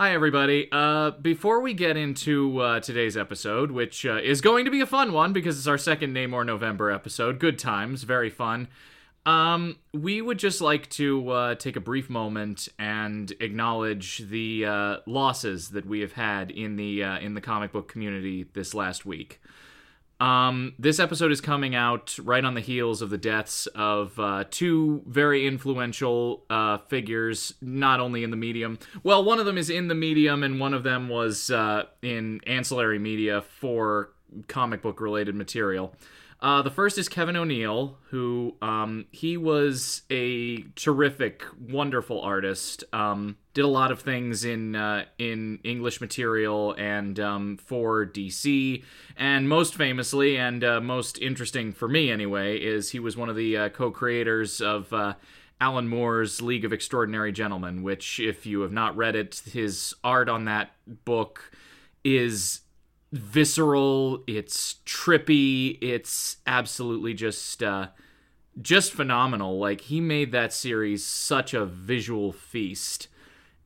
Hi, everybody. Uh, before we get into uh, today's episode, which uh, is going to be a fun one because it's our second Namor November episode, good times, very fun. Um, we would just like to uh, take a brief moment and acknowledge the uh, losses that we have had in the uh, in the comic book community this last week. Um, this episode is coming out right on the heels of the deaths of uh, two very influential uh, figures, not only in the medium. Well, one of them is in the medium, and one of them was uh, in ancillary media for comic book related material. Uh, the first is Kevin O'Neill, who um, he was a terrific, wonderful artist. Um, did a lot of things in uh, in English material and um, for DC, and most famously and uh, most interesting for me anyway is he was one of the uh, co-creators of. Uh, Alan Moore's League of Extraordinary Gentlemen, which, if you have not read it, his art on that book is visceral, it's trippy, it's absolutely just uh just phenomenal. Like he made that series such a visual feast.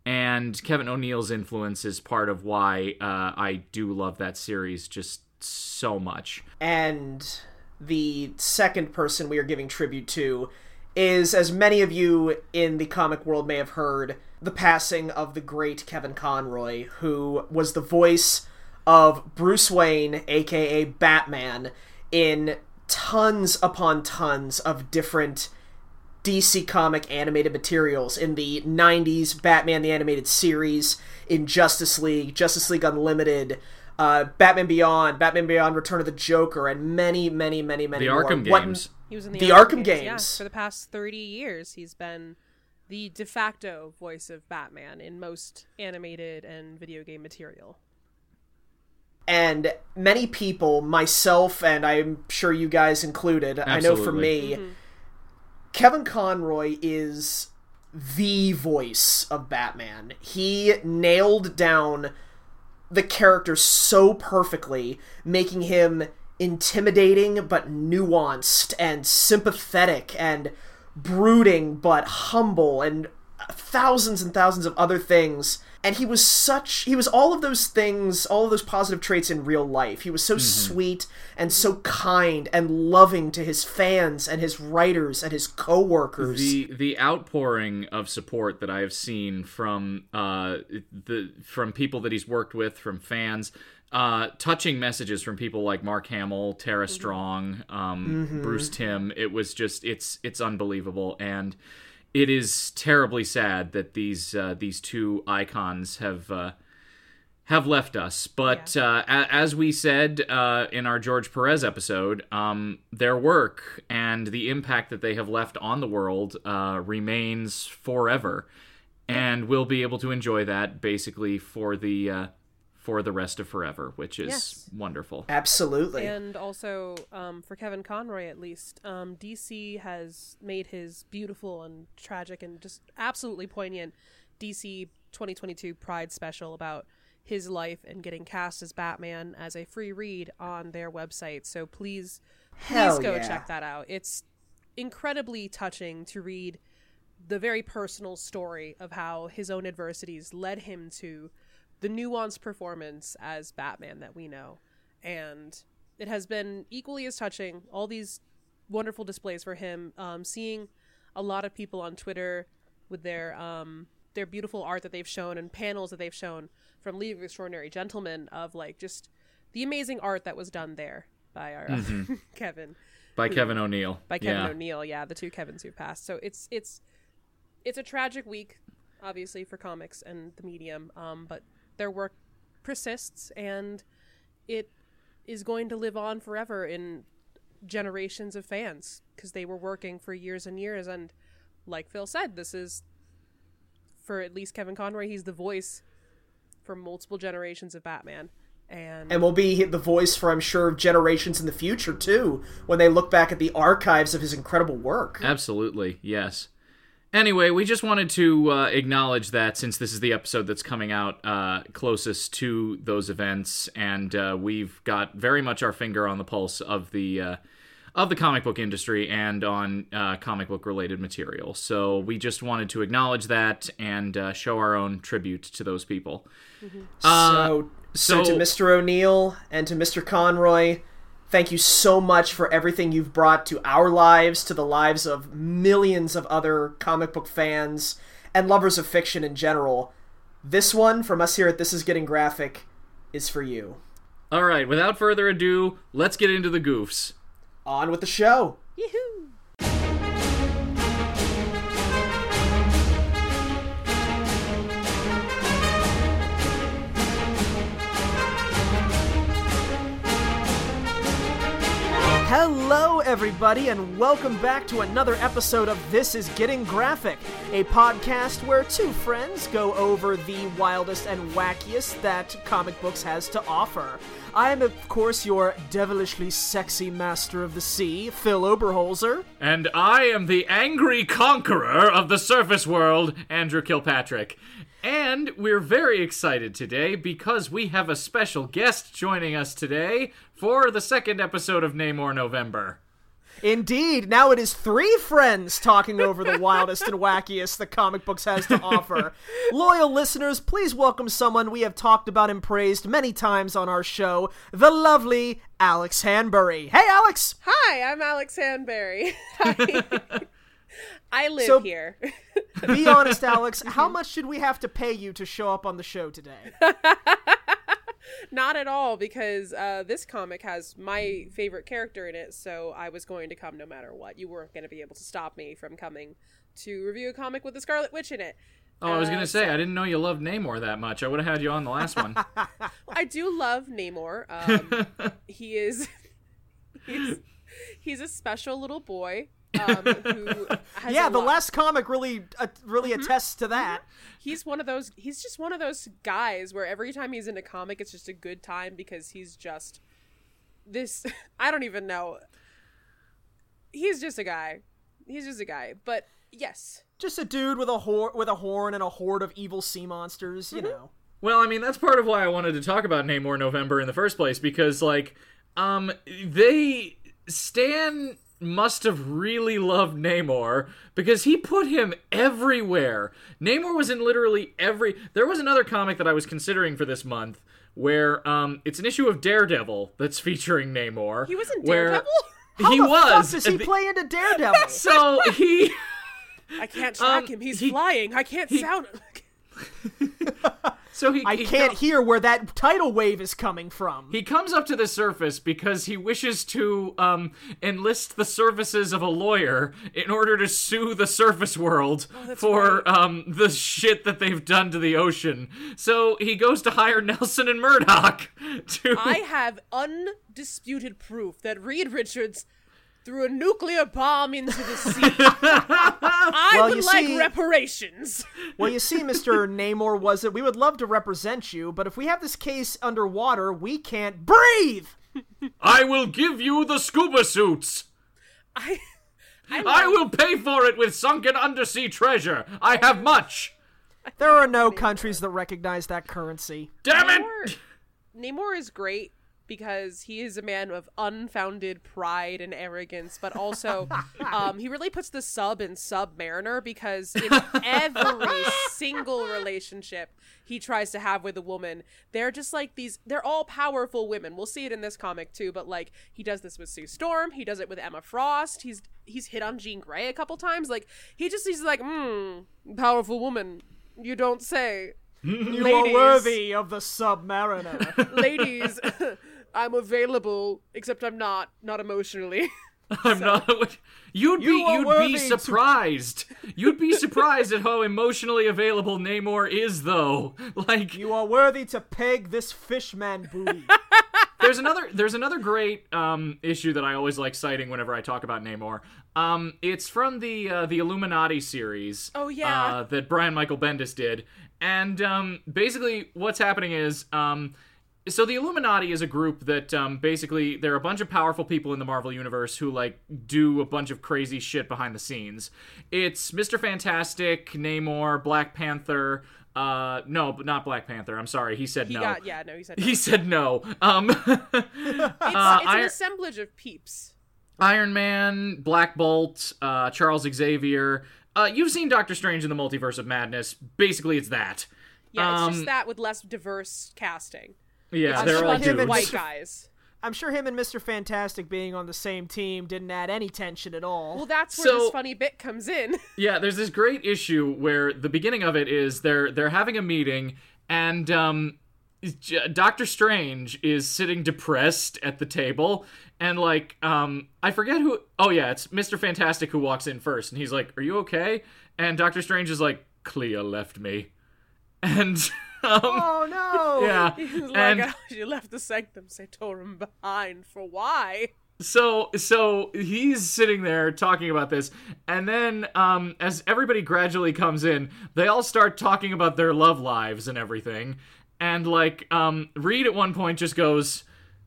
And Kevin O'Neill's influence is part of why uh, I do love that series just so much. And the second person we are giving tribute to is, as many of you in the comic world may have heard, the passing of the great Kevin Conroy, who was the voice of Bruce Wayne, aka Batman, in tons upon tons of different DC comic animated materials in the 90s, Batman the Animated Series, in Justice League, Justice League Unlimited, uh, Batman Beyond, Batman Beyond Return of the Joker, and many, many, many, many The more. Arkham What- games. He was in the, The Arkham, Arkham games. Yeah, games. for the past 30 years, he's been the de facto voice of Batman in most animated and video game material. And many people, myself, and I'm sure you guys included, I know for Absolutely. me, mm-hmm. Kevin Conroy is the voice of Batman. He nailed down the character so perfectly, making him intimidating but nuanced and sympathetic and brooding but humble and thousands and thousands of other things. And he was such he was all of those things, all of those positive traits in real life. He was so sweet and so kind and loving to his fans and his writers and his coworkers. the the outpouring of support that I have seen from uh the from people that he's worked with, from fans, uh, touching messages from people like Mark Hamill, Tara Strong, um, Bruce Timm. It was just it's it's unbelievable, and it is terribly sad that these uh, these two icons have. Uh, have left us. But uh, a- as we said uh, in our George Perez episode, um, their work and the impact that they have left on the world uh, remains forever, and we'll be able to enjoy that basically for the uh, for the rest of forever, which is Yes. wonderful. Absolutely. And also, um, for Kevin Conroy at least, um, DC has made his beautiful and tragic and just absolutely poignant DC 2022 Pride special about his life and getting cast as Batman as a free read on their website. So please, please Hell go yeah. check that out. It's incredibly touching to read the very personal story of how his own adversities led him to the nuanced performance as Batman that we know. And it has been equally as touching, all these wonderful displays for him. Um, seeing a lot of people on Twitter with their um, their beautiful art that they've shown and panels that they've shown from League of Extraordinary Gentlemen of like just the amazing art that was done there by our Kevin By Kevin O'Neill. by Kevin yeah. O'Neill. Yeah, the two Kevins who've passed. So it's it's it's a tragic week, obviously for comics and the medium. Um, but their work persists, and it is going to live on forever in generations of fans because they were working for years and years. And like Phil said, this is for at least Kevin Conroy. He's the voice for multiple generations of Batman. And, and will be the voice for I'm sure generations in the future too when they look back at the archives of his incredible work. Absolutely, yes. Anyway, we just wanted to uh, acknowledge that since this is the episode that's coming out uh, closest to those events, and uh, we've got very much our finger on the pulse of the uh, of the comic book industry and on uh, comic book related material. So we just wanted to acknowledge that and uh, show our own tribute to those people. Uh, so, so, so- to Mr. O'Neill and to Mr. Conroy, thank you so much for everything you've brought to our lives, to the lives of millions of other comic book fans and lovers of fiction in general. This one from us here at This Is Getting Graphic is for you. All right, without further ado, let's get into the goofs. On with the show. Yahoo! Hello, everybody, and welcome back to another episode of This Is Getting Graphic, a podcast where two friends go over the wildest and wackiest that comic books has to offer. I am, of course, your devilishly sexy master of the sea, Phil Oberholzer. And I am the angry conqueror of the surface world, Andrew Kilpatrick. And we're very excited today because we have a special guest joining us today for the second episode of Namor November. Indeed, now it is three friends talking over the wildest and wackiest the comic books has to offer. Loyal listeners, please welcome someone we have talked about and praised many times on our show, the lovely Alex Hanbury. Hey, Alex! Hi, I'm Alex Hanbury. I live So- here. Be honest, Alex, how much should we have to pay you to show up on the show today? Not at all, because uh, this comic has my favorite character in it, so I was going to come no matter what. You weren't going to be able to stop me from coming to review a comic with the Scarlet Witch in it. Oh, I was going Uh, to say, I didn't know you loved Namor that much. I would have had you on the last one. I do love Namor. Um, he is he's, he's a special little boy. Um, who has yeah, a the lot- last comic really, uh, really attests to that. he's one of those he's just one of those guys where every time he's in a comic it's just a good time because he's just this I don't even know. He's just a guy. He's just a guy. But yes. Just a dude with a hor- with a horn and a horde of evil sea monsters. You know. Well, I mean, that's part of why I wanted to talk about Namor November in the first place because, like, um, they Stan must have really loved Namor because he put him everywhere. Namor was in literally every. There was another comic that I was considering for this month where um, it's an issue of Daredevil that's featuring Namor. He was in where Daredevil? He How the was. Does he the- play into Daredevil? So he. I can't track Um, him. He's he- flying. I can't sound So he. I he can't co- hear where that tidal wave is coming from. He comes up to the surface because he wishes to um, enlist the services of a lawyer in order to sue the surface world for um, the shit that they've done to the ocean. So he goes to hire Nelson and Murdoch to. I have undisputed proof that Reed Richards threw a nuclear bomb into the sea. I Well, would like see- reparations. Well, you see, Mr. Namor, was it? We would love to represent you, but if we have this case underwater, we can't breathe. I will give you the scuba suits. I, I, I will pay for it with sunken undersea treasure. I have much. There are no countries that recognize that currency. Damn Namor, it! Namor is great because he is a man of unfounded pride and arrogance, but also um, he really puts the sub in Submariner because in every single relationship he tries to have with a woman, they're just like these. They're all powerful women. We'll see it in this comic too, but like he does this with Sue Storm, he does it with Emma Frost. He's he's hit on Jean Grey a couple times. Like he just he's like, hmm, powerful woman. You don't say. You Ladies. are worthy of the Submariner. ladies i'm available except i'm not not emotionally I'm not. You'd be you you'd worthy be to- surprised. You'd be surprised at how emotionally available Namor is, though. Like, you are worthy to peg this fishman booty. there's another. There's another great um, issue that I always like citing whenever I talk about Namor. Um, it's from the uh, the Illuminati series. Oh, yeah. Uh, that Brian Michael Bendis did, and um, basically what's happening is. Um, so the Illuminati is a group that um, basically they're a bunch of powerful people in the Marvel universe who like do a bunch of crazy shit behind the scenes. It's Mister Fantastic, Namor, Black Panther. Uh, no, but not Black Panther. I'm sorry, he said he no. got yeah no he said no. He said no. Um, it's, it's an assemblage of peeps Iron Man, Black Bolt, uh, Charles Xavier. Uh, you've seen Doctor Strange in the Multiverse of Madness. Basically, it's that. Yeah, it's Um, just that with less diverse casting. Yeah, I'm they're sure all him and dudes. white guys. I'm sure him and Mr. Fantastic being on the same team didn't add any tension at all. Well, that's where So- this funny bit comes in. Yeah, there's this great issue where the beginning of it is they're they're having a meeting and um Doctor Strange is sitting depressed at the table and like um I forget who oh yeah, it's Mr. Fantastic who walks in first and he's like, "Are you okay?" And Doctor Strange is like, "Clea left me." And um oh no! yeah. He's like, And oh, you left the Sanctum Sanctorum behind for why? so so he's sitting there talking about this and then um as everybody gradually comes in they all start talking about their love lives and everything and like um reed at one point just goes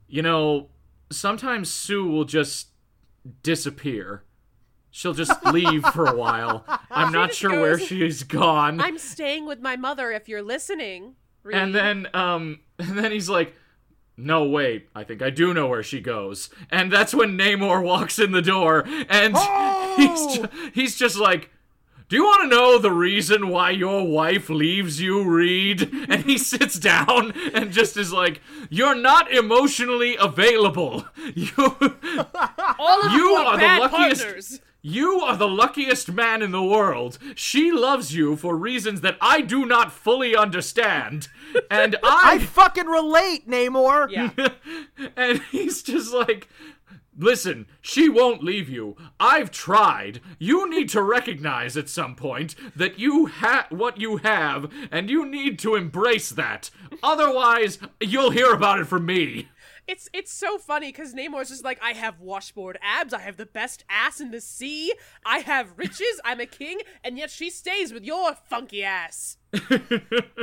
you know sometimes sue will just disappear she'll just leave for a while i'm not just sure where she's gone I'm staying with my mother if you're listening. Reed. and then um and then he's like no wait i think i do know where she goes and that's when namor walks in the door and he's ju- he's just like do you want to know the reason why your wife leaves you, Reed? And he sits down and just is like, "You're not emotionally available. You, all of you are the luckiest- partners. You are the luckiest man in the world. She loves you for reasons that I do not fully understand, and I I fucking relate, Namor. Yeah. and he's just like listen she won't leave you i've tried you need to recognize at some point that you have what you have and you need to embrace that otherwise you'll hear about it from me It's it's so funny because Namor's just like, I have washboard abs, I have the best ass in the sea, I have riches, I'm a king, and yet she stays with your funky ass.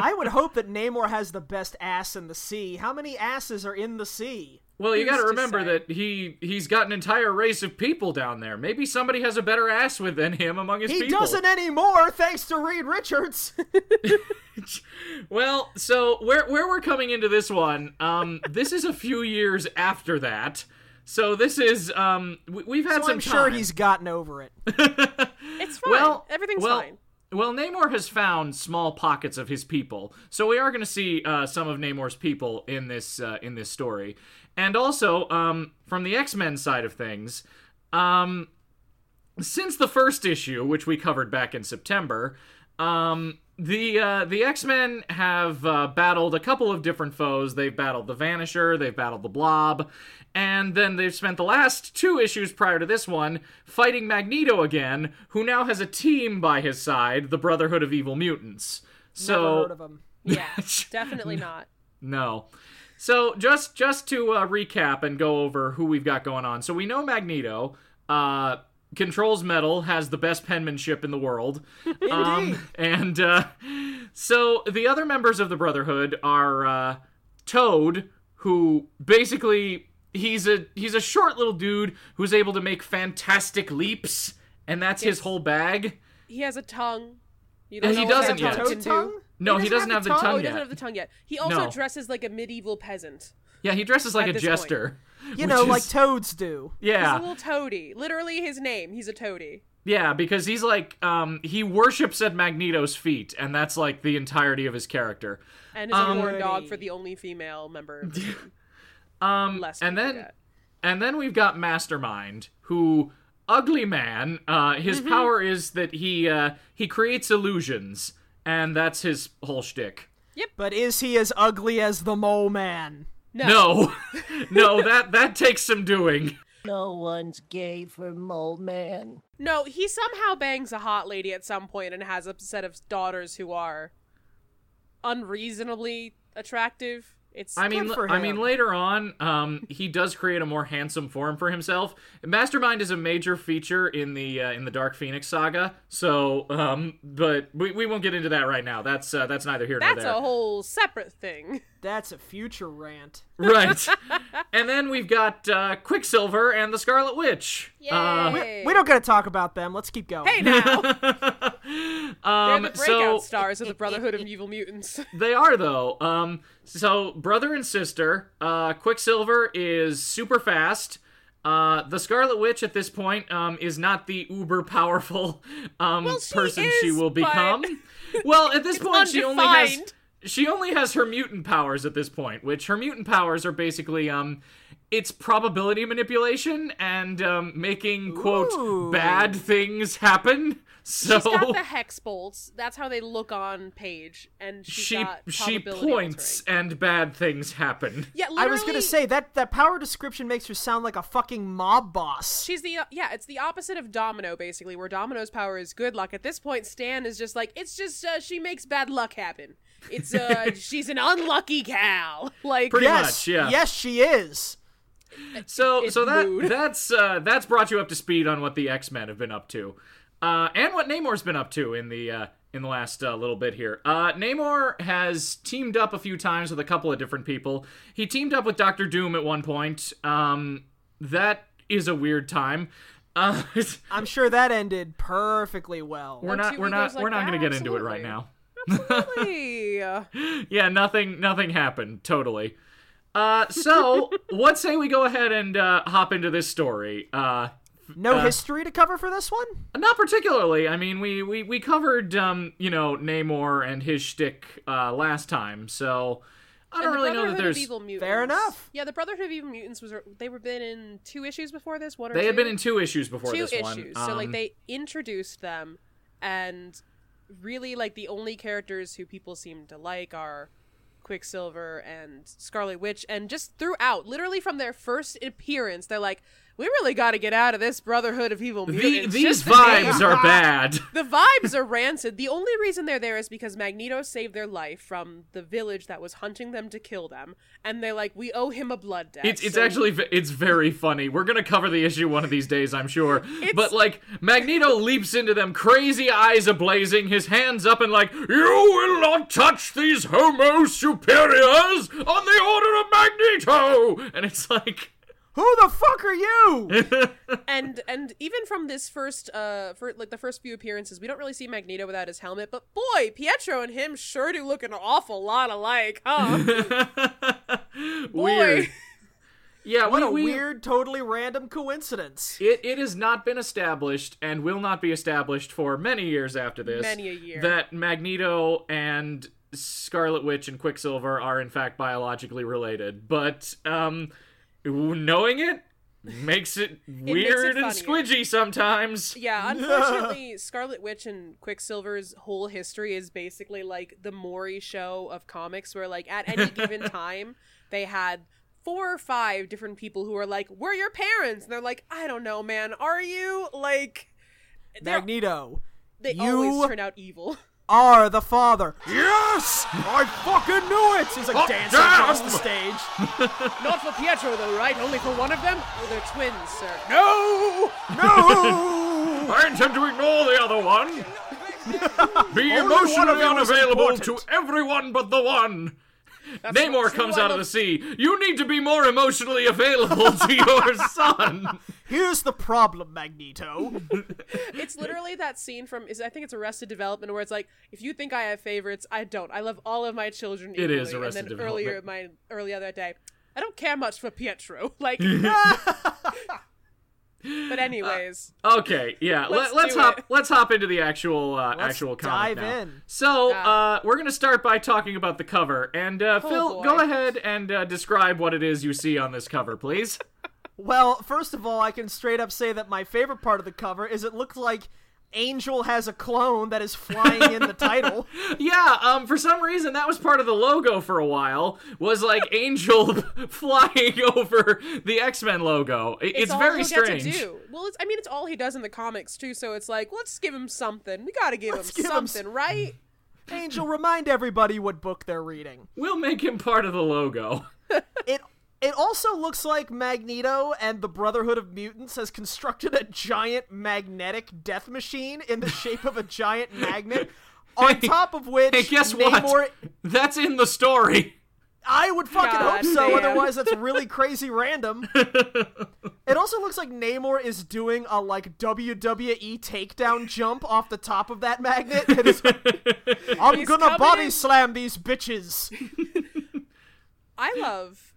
I would hope that Namor has the best ass in the sea. How many asses are in the sea? Well you got to to remember say? that he he's got an entire race of people down there maybe somebody has a better ass with than him among his He people He doesn't anymore, thanks to Reed Richards. Well, so where where we're coming into this one, um, this is a few years after that. So this is um, we, we've had so some I'm sure he's gotten over it. It's fine. well, Everything's well, fine. Well, Namor has found small pockets of his people, so we are going to see uh, some of Namor's people in this uh, in this story, and also um, from the X Men side of things. Um, since the first issue, which we covered back in September, um, the uh, the X Men have uh, battled a couple of different foes. They've battled the Vanisher, they've battled the Blob, and then they've spent the last two issues prior to this one fighting Magneto again, who now has a team by his side, the Brotherhood of Evil Mutants. So Never heard of him. Yeah, definitely not. no. So just just to uh, recap and go over who we've got going on. So we know Magneto uh, controls metal, has the best penmanship in the world. Um, and uh, so the other members of the Brotherhood are uh, Toad, who basically he's a he's a short little dude who's able to make fantastic leaps, and that's his whole bag. He has a tongue. You And don't he know what doesn't yet. tongue Toad can do. tongue? No, he doesn't have the Oh, tongue he doesn't have the tongue yet. He also No. dresses like a medieval peasant. Yeah, he dresses like a this point. jester. You know, is- like toads do. Yeah, He's yeah, a little toady. Literally his name. He's a toady. Yeah, because he's like um he worships at Magneto's feet, and that's like the entirety of his character. And is Um, a war dog for the only female member of the team. Um Lest and then forget. and then we've got Mastermind, who ugly man, uh his Mm-hmm. power is that he uh he creates illusions, and that's his whole shtick. Yep. But is he as ugly as the Mole Man? No. No. no, that that takes some doing. No one's gay for Mole Man. No, he somehow bangs a hot lady at some point and has a set of daughters who are unreasonably attractive. It's I mean, Good for I mean, later on, um, he does create a more handsome form for himself. Mastermind is a major feature in the uh, in the Dark Phoenix saga. So, um, but we, we won't get into that right now. That's uh, that's neither here nor there. that's a whole separate thing. That's a future rant. Right. and then we've got uh, Quicksilver and the Scarlet Witch. Uh, Yay. We don't gotta talk about them. Let's keep going. Hey now, um, they're the breakout so stars of the Brotherhood of Evil Mutants. They are though. Um, so brother and sister. Uh, Quicksilver is super fast. Uh, the Scarlet Witch at this point um, is not the uber powerful um, Well, she person she is, will but become. Well, at this point, she only has undefined. She only has her mutant powers at this point, which her mutant powers are basically um, it's probability manipulation and um, making quote Ooh. bad things happen. So She's got the hex bolts. That's how they look on page, and she's she got she points altering. and bad things happen. Yeah, I was gonna say that that power description makes her sound like a fucking mob boss. She's the uh, yeah, it's the opposite of Domino basically, where Domino's power is good luck. At this point, Stan is just like it's just uh, she makes bad luck happen. It's uh she's an unlucky cow. Like Pretty yes, much, yeah. yes, she is. So It's so that mood. that's uh, that's brought you up to speed on what the X Men have been up to, uh, and what Namor's been up to in the uh, in the last uh, little bit here. Uh, Namor has teamed up a few times with a couple of different people. He teamed up with Doctor Doom at one point. Um, that is a weird time. Uh, I'm sure that ended perfectly well. we're not we're not like we're not going to get into it right now. Hey. yeah, nothing nothing happened. Totally. Uh, so what say we go ahead and uh, hop into this story? Uh, No Uh, history to cover for this one. Not particularly. I mean, we we, we covered um, you know Namor and his shtick uh, last time, so I don't really know that Brotherhood of there's. Evil Mutants. Fair enough. Yeah, the Brotherhood of Evil Mutants was they were been in two issues before this. One or They two? had been in two issues before two this one. issues. so like Um, they introduced them, and really like the only characters who people seem to like are Quicksilver and Scarlet Witch, and just throughout, literally from their first appearance, they're like, "We really got to get out of this Brotherhood of Evil the, Mutants." these the vibes are bad. the vibes are rancid. The only reason they're there is because Magneto saved their life from the village that was hunting them to kill them, and they're like, "We owe him a blood debt." It's, it's so- actually it's very funny. We're gonna cover the issue one of these days, I'm sure. But like Magneto leaps into them, crazy eyes ablazing, his hands up, and like, "You will not touch these Homo superiors on the order of Magneto!" And it's like, Who the fuck are you? and and even from this first uh for like the first few appearances we don't really see magneto without his helmet but boy pietro and him sure do look an awful lot alike huh weird. Yeah, what we, a we- weird, totally random coincidence. It, it has not been established and will not be established for many years after this. Many a year. That Magneto and Scarlet Witch and Quicksilver are in fact biologically related. But um, knowing it makes it weird and squidgy sometimes. yeah unfortunately scarlet witch and quicksilver's whole history is basically like the maury show of comics where like at any given time they had four or five different people who are like we're your parents. And they're like i don't know man. Are you? Like they're- Magneto, they you- always turn out evil are the father. Yes, I fucking knew it. He's like Oh, dancing damn! across the stage. Not for Pietro, though, right? Only for one of them? Oh, they're twins, sir. No, no. I intend to ignore the other one. Be Only one emotionally unavailable to everyone but the one. That's Namor comes out of the sea. You need to be more emotionally available to your son. Here's the problem, Magneto. It's literally that scene from is I think it's Arrested Development where it's like, if you think I have favorites, I don't. I love all of my children It equally. is Arrested and then earlier my earlier that day, I don't care much for Pietro. Like But anyways, Okay, yeah. Let's Let, let's hop. it. Let's hop into the actual uh, Let's actual comic dive now. in. So Yeah. uh, we're gonna start by talking about the cover, and uh, Oh, Phil, boy. go ahead and uh, describe what it is you see on this cover, please. Well, first of all, I can straight up say that my favorite part of the cover is it looks like Angel has a clone that is flying in the title. yeah. Um. For some reason, that was part of the logo for a while. Was like Angel flying over the X Men logo. It- It's, all very he'll strange. Get to do. Well, it's, I mean, it's all he does in the comics too. So it's like, let's give him something. We gotta give Let's him give him something, right? Angel, remind everybody what book they're reading. We'll make him part of the logo. It it also looks like Magneto and the Brotherhood of Mutants has constructed a giant magnetic death machine in the shape of a giant magnet. On Hey- top of which, Hey, guess Namor, what? That's in the story. I would fucking God hope so. damn. Otherwise, that's really crazy random. it also looks like Namor is doing a like WWE takedown jump off the top of that magnet. It is like, I'm He's gonna body in. slam these bitches. I love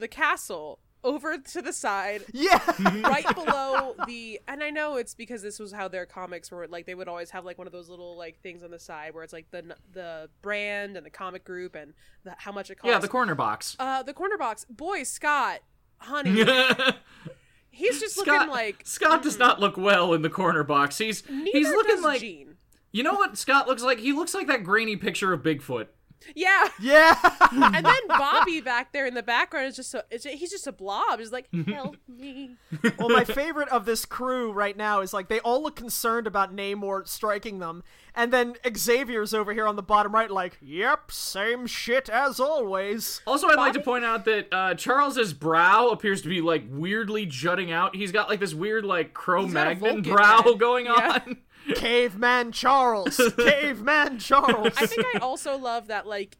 the castle over to the side, Yeah. right below the. And I know it's because this was how their comics were. Like they would always have like one of those little like things on the side where it's like the the brand and the comic group and the, how much it costs. Yeah, the corner box. uh the corner box. Boy, Scott, honey, he's just Scott, looking like Scott does not look well in the corner box. He's Neither he's looking does like Jean. you know what Scott looks like. He looks like that grainy picture of Bigfoot. Yeah. yeah. and then Bobby back there in the background is just so it's, he's just a blob. He's like, help me. well, my favorite of this crew right now is like they all look concerned about Namor striking them, and then Xavier's over here on the bottom right, like, "Yep, same shit as always." Also, I'd like to point out that uh, Charles's brow appears to be like weirdly jutting out. He's got like this weird like Cro-Magnon brow head. going Yeah. on. Caveman Charles, Caveman Charles. I think I also love that like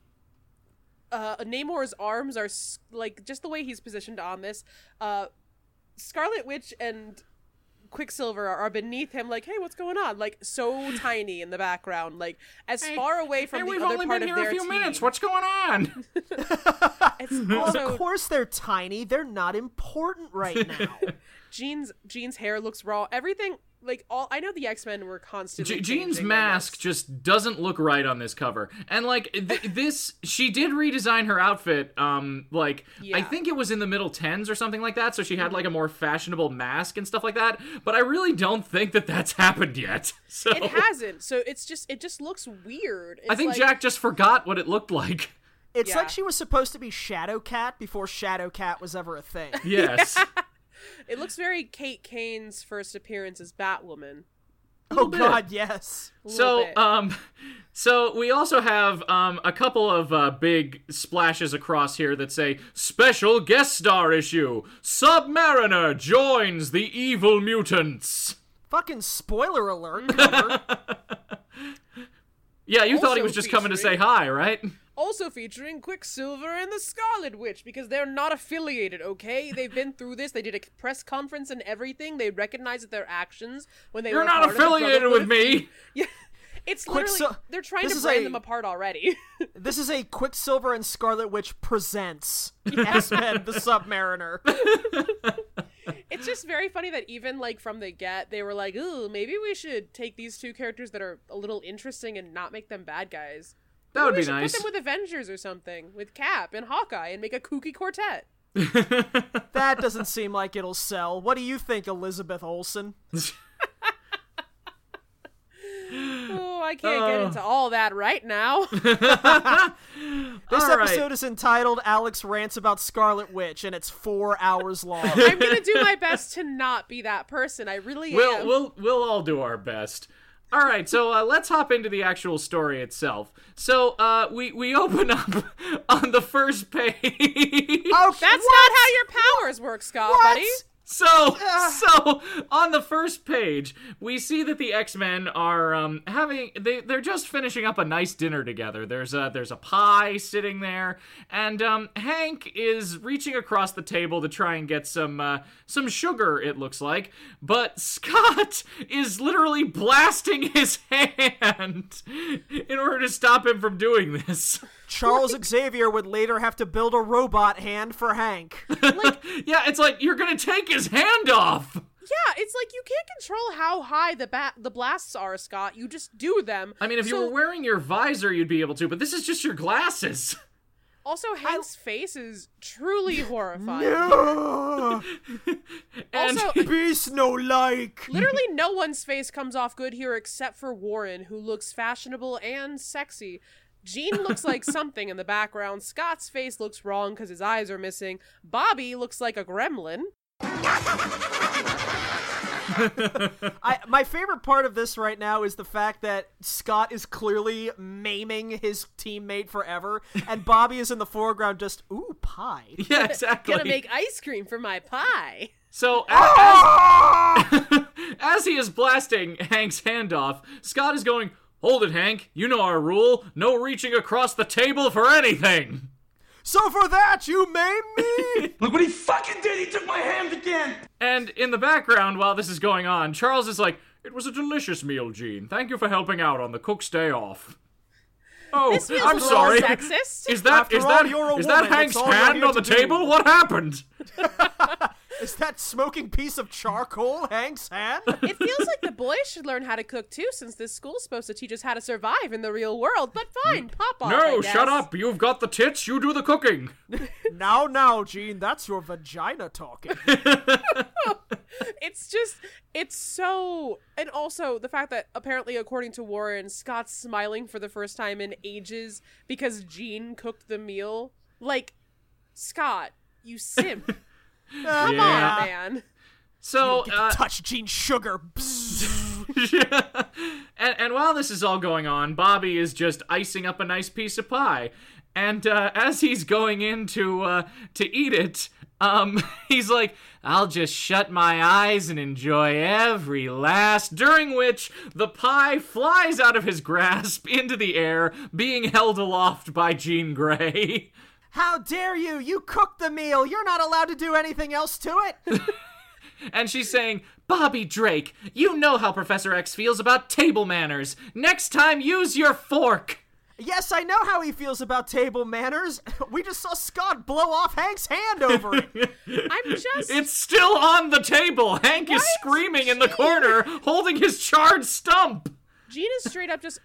uh Namor's arms are like just the way he's positioned on this. Uh Scarlet Witch and Quicksilver are, are beneath him, like, hey, what's going on? Like, so tiny in the background, like as far away from Hey, the we've other only part been of here their a few team. minutes. What's going on? It's also of course they're tiny. They're not important right now. Jean's Jean's hair looks raw. Everything like all I know the X Men were constantly. J- Jean's mask just doesn't look right on this cover. And like th- this she did redesign her outfit um like I think it was in the middle 10s or something like that so she had like a more fashionable mask and stuff like that, but I really don't think that that's happened yet. So It hasn't. So it's just it just looks weird. I think like- Jack just forgot what it looked like. It's Yeah. like she was supposed to be Shadowcat before Shadowcat was ever a thing. Yes. It looks very Kate Kane's first appearance as Batwoman. oh bit. God, yes. So, bit. um, so we also have um a couple of uh, big splashes across here that say special guest star issue: Submariner joins the evil mutants. Fucking spoiler alert. Yeah, you thought he was just coming to say hi, right? Also featuring Quicksilver and the Scarlet Witch because they're not affiliated, okay? They've been through this. They did a press conference and everything. They recognize that their actions when they You're were not part of the affiliated with me. Yeah. It's literally Quicksil- they're trying this to is brand a- them apart already. this is a Quicksilver and Scarlet Witch presents X Men: The Submariner. it's just very funny that even like from the get, they were like, "Ooh, maybe we should take these two characters that are a little interesting and not make them bad guys." That would be should nice. Put them with Avengers or something, with Cap and Hawkeye, and make a kooky quartet. That doesn't seem like it'll sell. What do you think, Elizabeth Olsen? Oh, I can't get Oh. into all that right now. This All right. episode is entitled Alex Rants About Scarlet Witch, and it's four hours long. I'm gonna do my best to not be that person. I really We'll am. we'll we'll all do our best. All right, so uh, let's hop into the actual story itself. So uh, we we open up on the first page. oh, That's not how your powers work, Scott, What? buddy. So, so on the first page, we see that the X Men are um, having they they're just finishing up a nice dinner together. There's a there's a pie sitting there, and um, Hank is reaching across the table to try and get some uh, some sugar. It looks like, but Scott is literally blasting his hand in order to stop him from doing this. Charles Xavier would later have to build a robot hand for Hank. yeah, it's like you're gonna take his hand off. Yeah, it's like you can't control how high the bat the blasts are, Scott. You just do them. I mean, if you were wearing your visor, you'd be able to, but this is just your glasses. also Hank's face is truly horrifying. Ugh, And Also, Beast no like. literally no one's face comes off good here except for Warren, who looks fashionable and sexy. Jean looks like something in the background. Scott's face looks wrong because his eyes are missing. Bobby looks like a gremlin. I, my favorite part of this right now is the fact that Scott is clearly maiming his teammate forever, and Bobby is in the foreground just, ooh, pie. yeah, exactly. Gonna make ice cream for my pie. so a- ah! as, as he is blasting Hank's hand off, Scott is going, "Hold it, Hank. You know our rule: no reaching across the table for anything." So for that, you maim me? Look what he fucking did! He took my hand again! And in the background, while this is going on, Charles is like, "It was a delicious meal, Jean. Thank you for helping out on the cook's day off." Oh, This feels I'm a little sorry. sexist. Is that After is all, that you're a is that woman. Hank's It's all you're hand on the to do. table? What happened? Is that smoking piece of charcoal Hank's hand? It feels like the boys should learn how to cook too, since this school's supposed to teach us how to survive in the real world. But fine, pop off. I No, guess. shut up. You've got the tits. You do the cooking. now, now, Jean, that's your vagina talking. It's just, it's so. And also the fact that apparently, according to Warren, Scott's smiling for the first time in ages because Jean cooked the meal. Like, Scott, you simp. Come Yeah. on, man. So, Get to uh, touch Gene Sugar. Bzzz. and, and while this is all going on, Bobby is just icing up a nice piece of pie. And uh, as he's going in to uh, to eat it, um, he's like, "I'll just shut my eyes and enjoy every last." During which the pie flies out of his grasp into the air, being held aloft by Jean Grey. How dare you? You cooked the meal. You're not allowed to do anything else to it. And she's saying, Bobby Drake, you know how Professor X feels about table manners. Next time, use your fork. yes, I know how he feels about table manners. We just saw Scott blow off Hank's hand over it. I'm just. It's still on the table. Hank is What? screaming in the corner, holding his charred stump. Jean is straight up just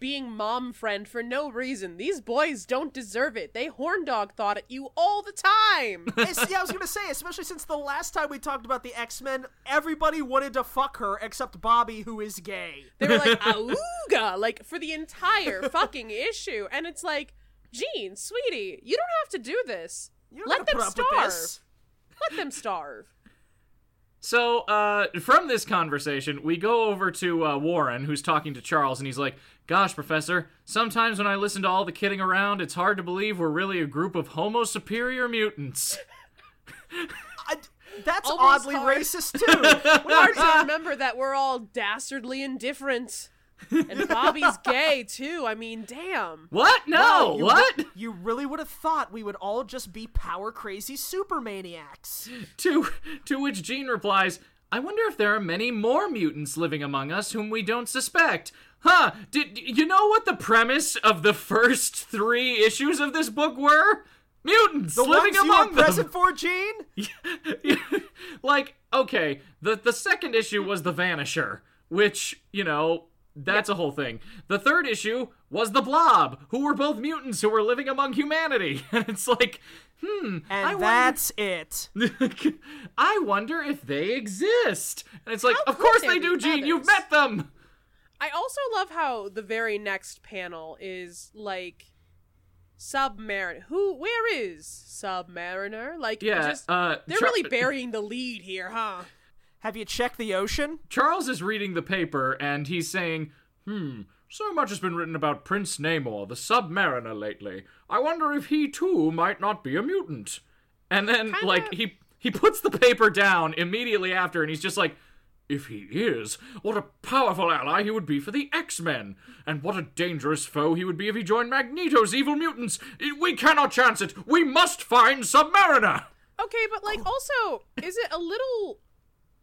being mom friend for no reason. These boys don't deserve it. They horn dog thought at you all the time. Yeah, I was gonna say, especially since the last time we talked about the X Men, everybody wanted to fuck her except Bobby, who is gay. They were like, auga, like for the entire fucking issue. And it's like, Jean, sweetie, you don't have to do this. Let them put up with starve. Let them starve. So, uh, from this conversation, we go over to uh, Warren, who's talking to Charles, and he's like, Gosh, Professor, sometimes when I listen to all the kidding around, it's hard to believe we're really a group of Homo superior mutants. I, that's Almost oddly hard. racist too. Hard to remember that we're all dastardly indifferent. And Bobby's gay too. I mean, damn. What? No, Wow, you what? re- you really would have thought we would all just be power crazy super maniacs. To to which Jean replies, "I wonder if there are many more mutants living among us whom we don't suspect." Huh? Did you know what the premise of the first three issues of this book were? Mutants The living ones you among were them. present for, Jean? like, okay, the the second issue was the Vanisher, which you know. That's a whole thing. The third issue was the Blob, who were both mutants who were living among humanity. And it's like, hmm, And I wonder- that's it. I wonder if they exist. And it's like, How of course there they be do, Jean. You've met them. I also love how the very next panel is like Submariner. Who? Where is Submariner? Like, Yeah, just uh, they're Char- really burying the lead here, huh? Have you checked the ocean? Charles is reading the paper and he's saying, hmm, so much has been written about Prince Namor, the submariner, lately. I wonder if he too might not be a mutant. And then, Kinda- like, he he puts the paper down immediately after and he's just like, if he is, what a powerful ally he would be for the X-Men. And what a dangerous foe he would be if he joined Magneto's evil mutants. We cannot chance it. We must find Submariner. Okay, but like, also, is it a little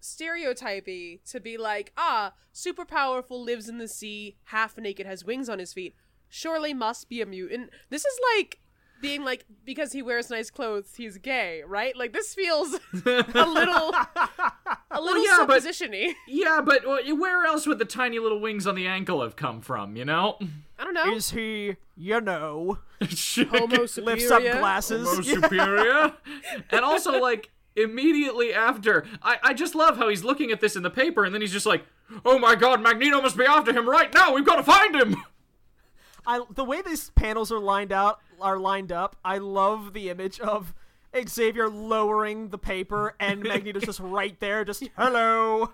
stereotypy to be like, ah, super powerful, lives in the sea, half naked, has wings on his feet, surely must be a mutant? This is like being like because he wears nice clothes, he's gay, right? Like this feels a little, a little yeah, but- Yeah, but where else would the tiny little wings on the ankle have come from, you know? I don't know. Is he, you know, Homo lifts up glasses? Homo superior. and also, like, immediately after, I, I just love how he's looking at this in the paper and then he's just like, oh my god, Magneto must be after him right now. We've got to find him. I the way these panels are lined out are lined up. I love the image of Xavier lowering the paper and Magneto's just right there, just hello.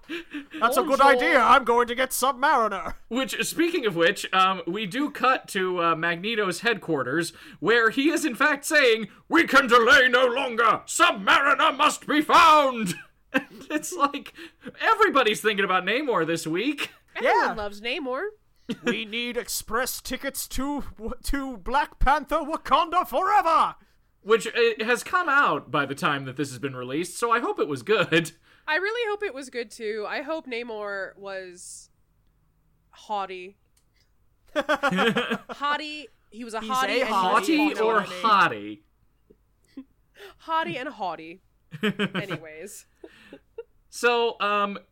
That's a good Bonjour. idea. I'm going to get Submariner. Which, speaking of which, um, we do cut to uh, Magneto's headquarters, where he is in fact saying, "We can delay no longer. Submariner must be found." And it's like everybody's thinking about Namor this week. Everyone Yeah. loves Namor. we need express tickets to to Black Panther Wakanda forever. Which uh, has come out by the time that this has been released, so I hope it was good. I really hope it was good too. I hope Namor was haughty. haughty. He was a He's haughty a haughty. Haughty haughty. or Haughty. hottie? haughty and haughty. Anyways, So, um, is-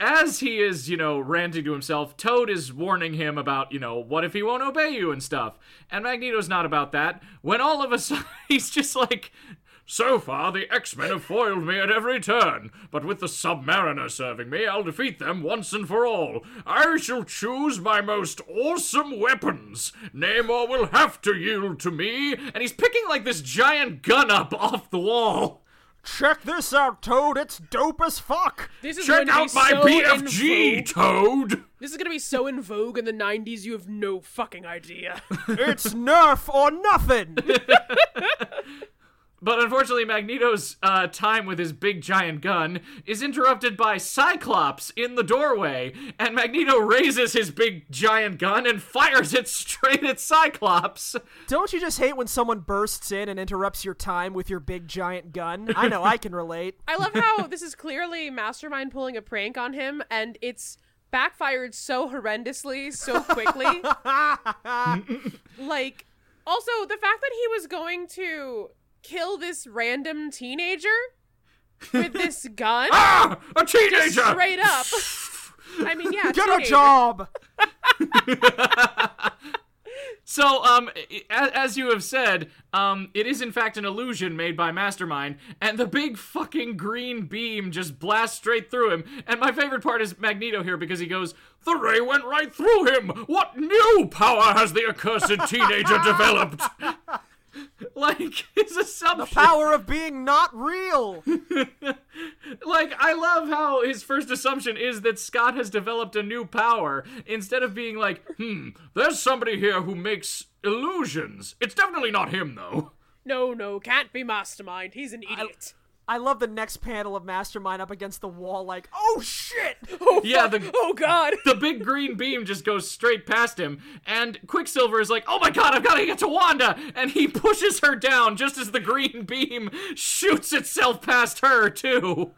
as he is, you know, ranting to himself, Toad is warning him about, you know, what if he won't obey you and stuff. And Magneto's not about that. When all of a sudden he's just like, so far the X-Men have foiled me at every turn, but with the Submariner serving me, I'll defeat them once and for all. I shall choose my most awesome weapons. Namor will have to yield to me. And he's picking like this giant gun up off the wall. Check this out, Toad. It's dope as fuck. this is Check going to out be my so in BFG, vogue. Toad! This is going to be so in vogue in the '90s. You have no fucking idea. it's Nerf or nothing. But unfortunately, Magneto's uh, time with his big giant gun is interrupted by Cyclops in the doorway, and Magneto raises his big giant gun and fires it straight at Cyclops. Don't you just hate when someone bursts in and interrupts your time with your big giant gun? I know I can relate. I love how this is clearly Mastermind pulling a prank on him, and it's backfired so horrendously, so quickly. like, also the fact that he was going to kill this random teenager with this gun, Ah, a teenager! Just straight up. I mean, yeah, Get a job. So, um, as, as you have said, um, it is in fact an illusion made by Mastermind, and the big fucking green beam just blasts straight through him. And my favorite part is Magneto here because he goes, "The ray went right through him. What new power has the accursed teenager developed?" like his assumption. The power of being not real. Like, I love how his first assumption is that Scott has developed a new power instead of being like, hmm, there's somebody here who makes illusions. It's definitely not him, though. No, no, can't be Mastermind. He's an idiot. I love the next panel of Mastermind up against the wall, like, oh shit! oh, Yeah, fuck. the- oh god. The big green beam just goes straight past him, and Quicksilver is like, oh my god, I've got to get to Wanda! And he pushes her down just as the green beam shoots itself past her, too.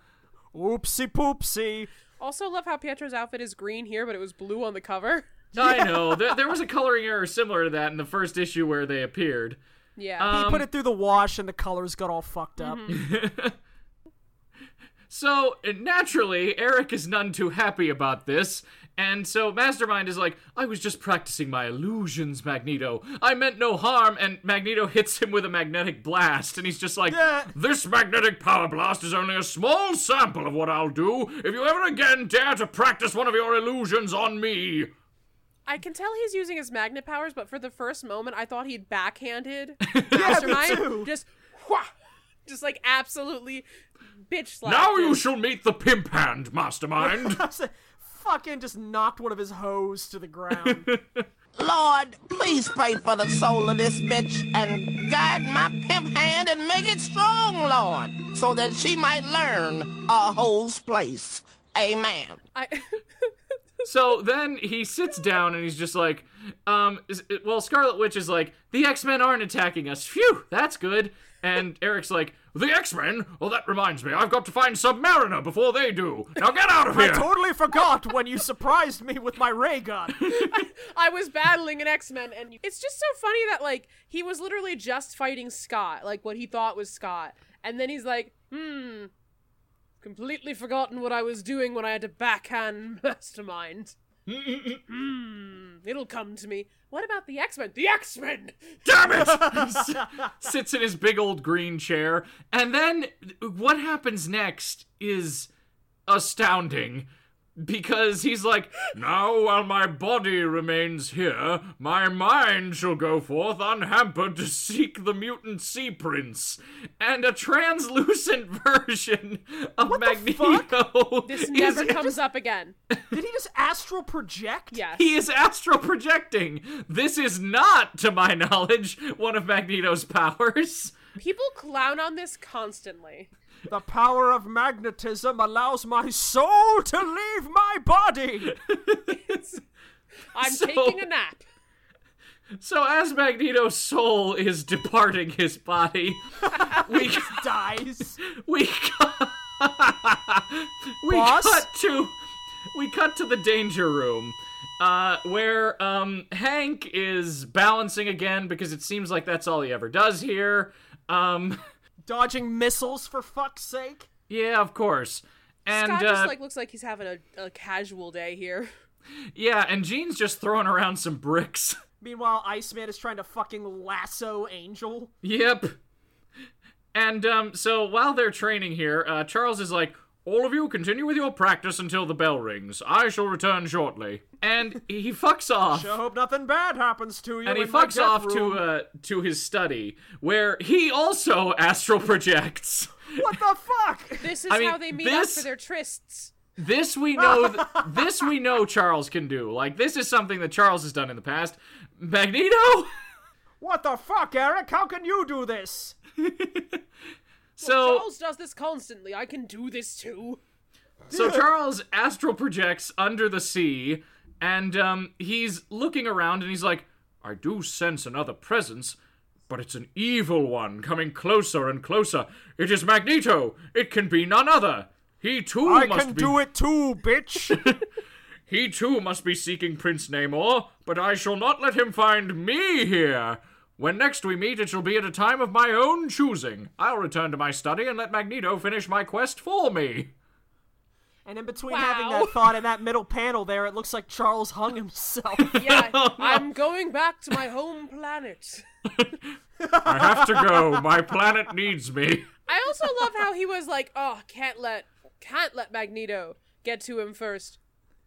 Oopsie poopsie. Also, love how Pietro's outfit is green here, but it was blue on the cover. I know. There, there was a coloring error similar to that in the first issue where they appeared. Yeah. He put um, it through the wash and the colors got all fucked up. Mm-hmm. So, naturally, Eric is none too happy about this. And so Mastermind is like, I was just practicing my illusions, Magneto. I meant no harm. And Magneto hits him with a magnetic blast. And he's just like, Yeah. This magnetic power blast is only a small sample of what I'll do if you ever again dare to practice one of your illusions on me. I can tell he's using his magnet powers, but for the first moment, I thought he'd backhanded Mastermind. too. Just, whah, just like absolutely bitch slap. Now him. you shall meet the pimp hand, Mastermind. Fucking just knocked one of his hoes to the ground. Lord, please pray for the soul of this bitch and guide my pimp hand and make it strong, Lord, so that she might learn a hoe's place. Amen. I, So then he sits down and he's just like, um, is- well, Scarlet Witch is like, the X Men aren't attacking us. Phew, that's good. And Eric's like, the X Men? Well, that reminds me, I've got to find Submariner before they do. Now get out of here! I totally forgot when you surprised me with my ray gun. I was battling an X Men, and it's just so funny that like he was literally just fighting Scott, like what he thought was Scott, and then he's like, hmm, completely forgotten what I was doing when I had to backhand Mastermind. hmm, it'll come to me. What about the X Men? The X Men. Damn it! Sits in his big old green chair. And then what happens next is astounding. Because he's like, now while my body remains here, my mind shall go forth unhampered to seek the mutant sea prince. And a translucent version of Magneto. This is- never comes up again. Did he just astral project? Yes. He is astral projecting. This is not, to my knowledge, one of Magneto's powers. People clown on this constantly. The power of magnetism allows my soul to leave my body. I'm So- taking a nap. So as Magneto's soul is departing his body, we Dies. we cut, we Boss? cut to we cut to the danger room. Uh, where um Hank is balancing again because it seems like that's all he ever does here. Um Dodging missiles for fuck's sake. Yeah, of course. And Scott uh, just like looks like he's having a, a casual day here. yeah, and Jean's just throwing around some bricks. Meanwhile, Iceman is trying to fucking lasso Angel. Yep. And um, so while they're training here, uh, Charles is like, All of you continue with your practice until the bell rings. I shall return shortly. And he fucks off. I hope nothing bad happens to you. And he in my fucks death off room. to uh to his study, where he also astral projects. What the fuck? This is I mean, how they meet this- up for their trysts. This we know. Th- this we know Charles can do. Like this is something that Charles has done in the past. Magneto. What the fuck, Eric? How can you do this? So Charles does this constantly. I can do this too. So Charles astral projects under the sea, and um, he's looking around, and he's like, "I do sense another presence, but it's an evil one coming closer and closer. It is Magneto. It can be none other. He too I must can be. do it too, bitch. He too must be seeking Prince Namor, but I shall not let him find me here. When next we meet, it shall be at a time of my own choosing. I'll return to my study and let Magneto finish my quest for me." and in between Wow. having that thought in that middle panel there, it looks like Charles hung himself. Yeah, Oh, I'm going back to my home planet. I have to go. My planet needs me. I also love how he was like, "Oh, can't let, can't let Magneto get to him first.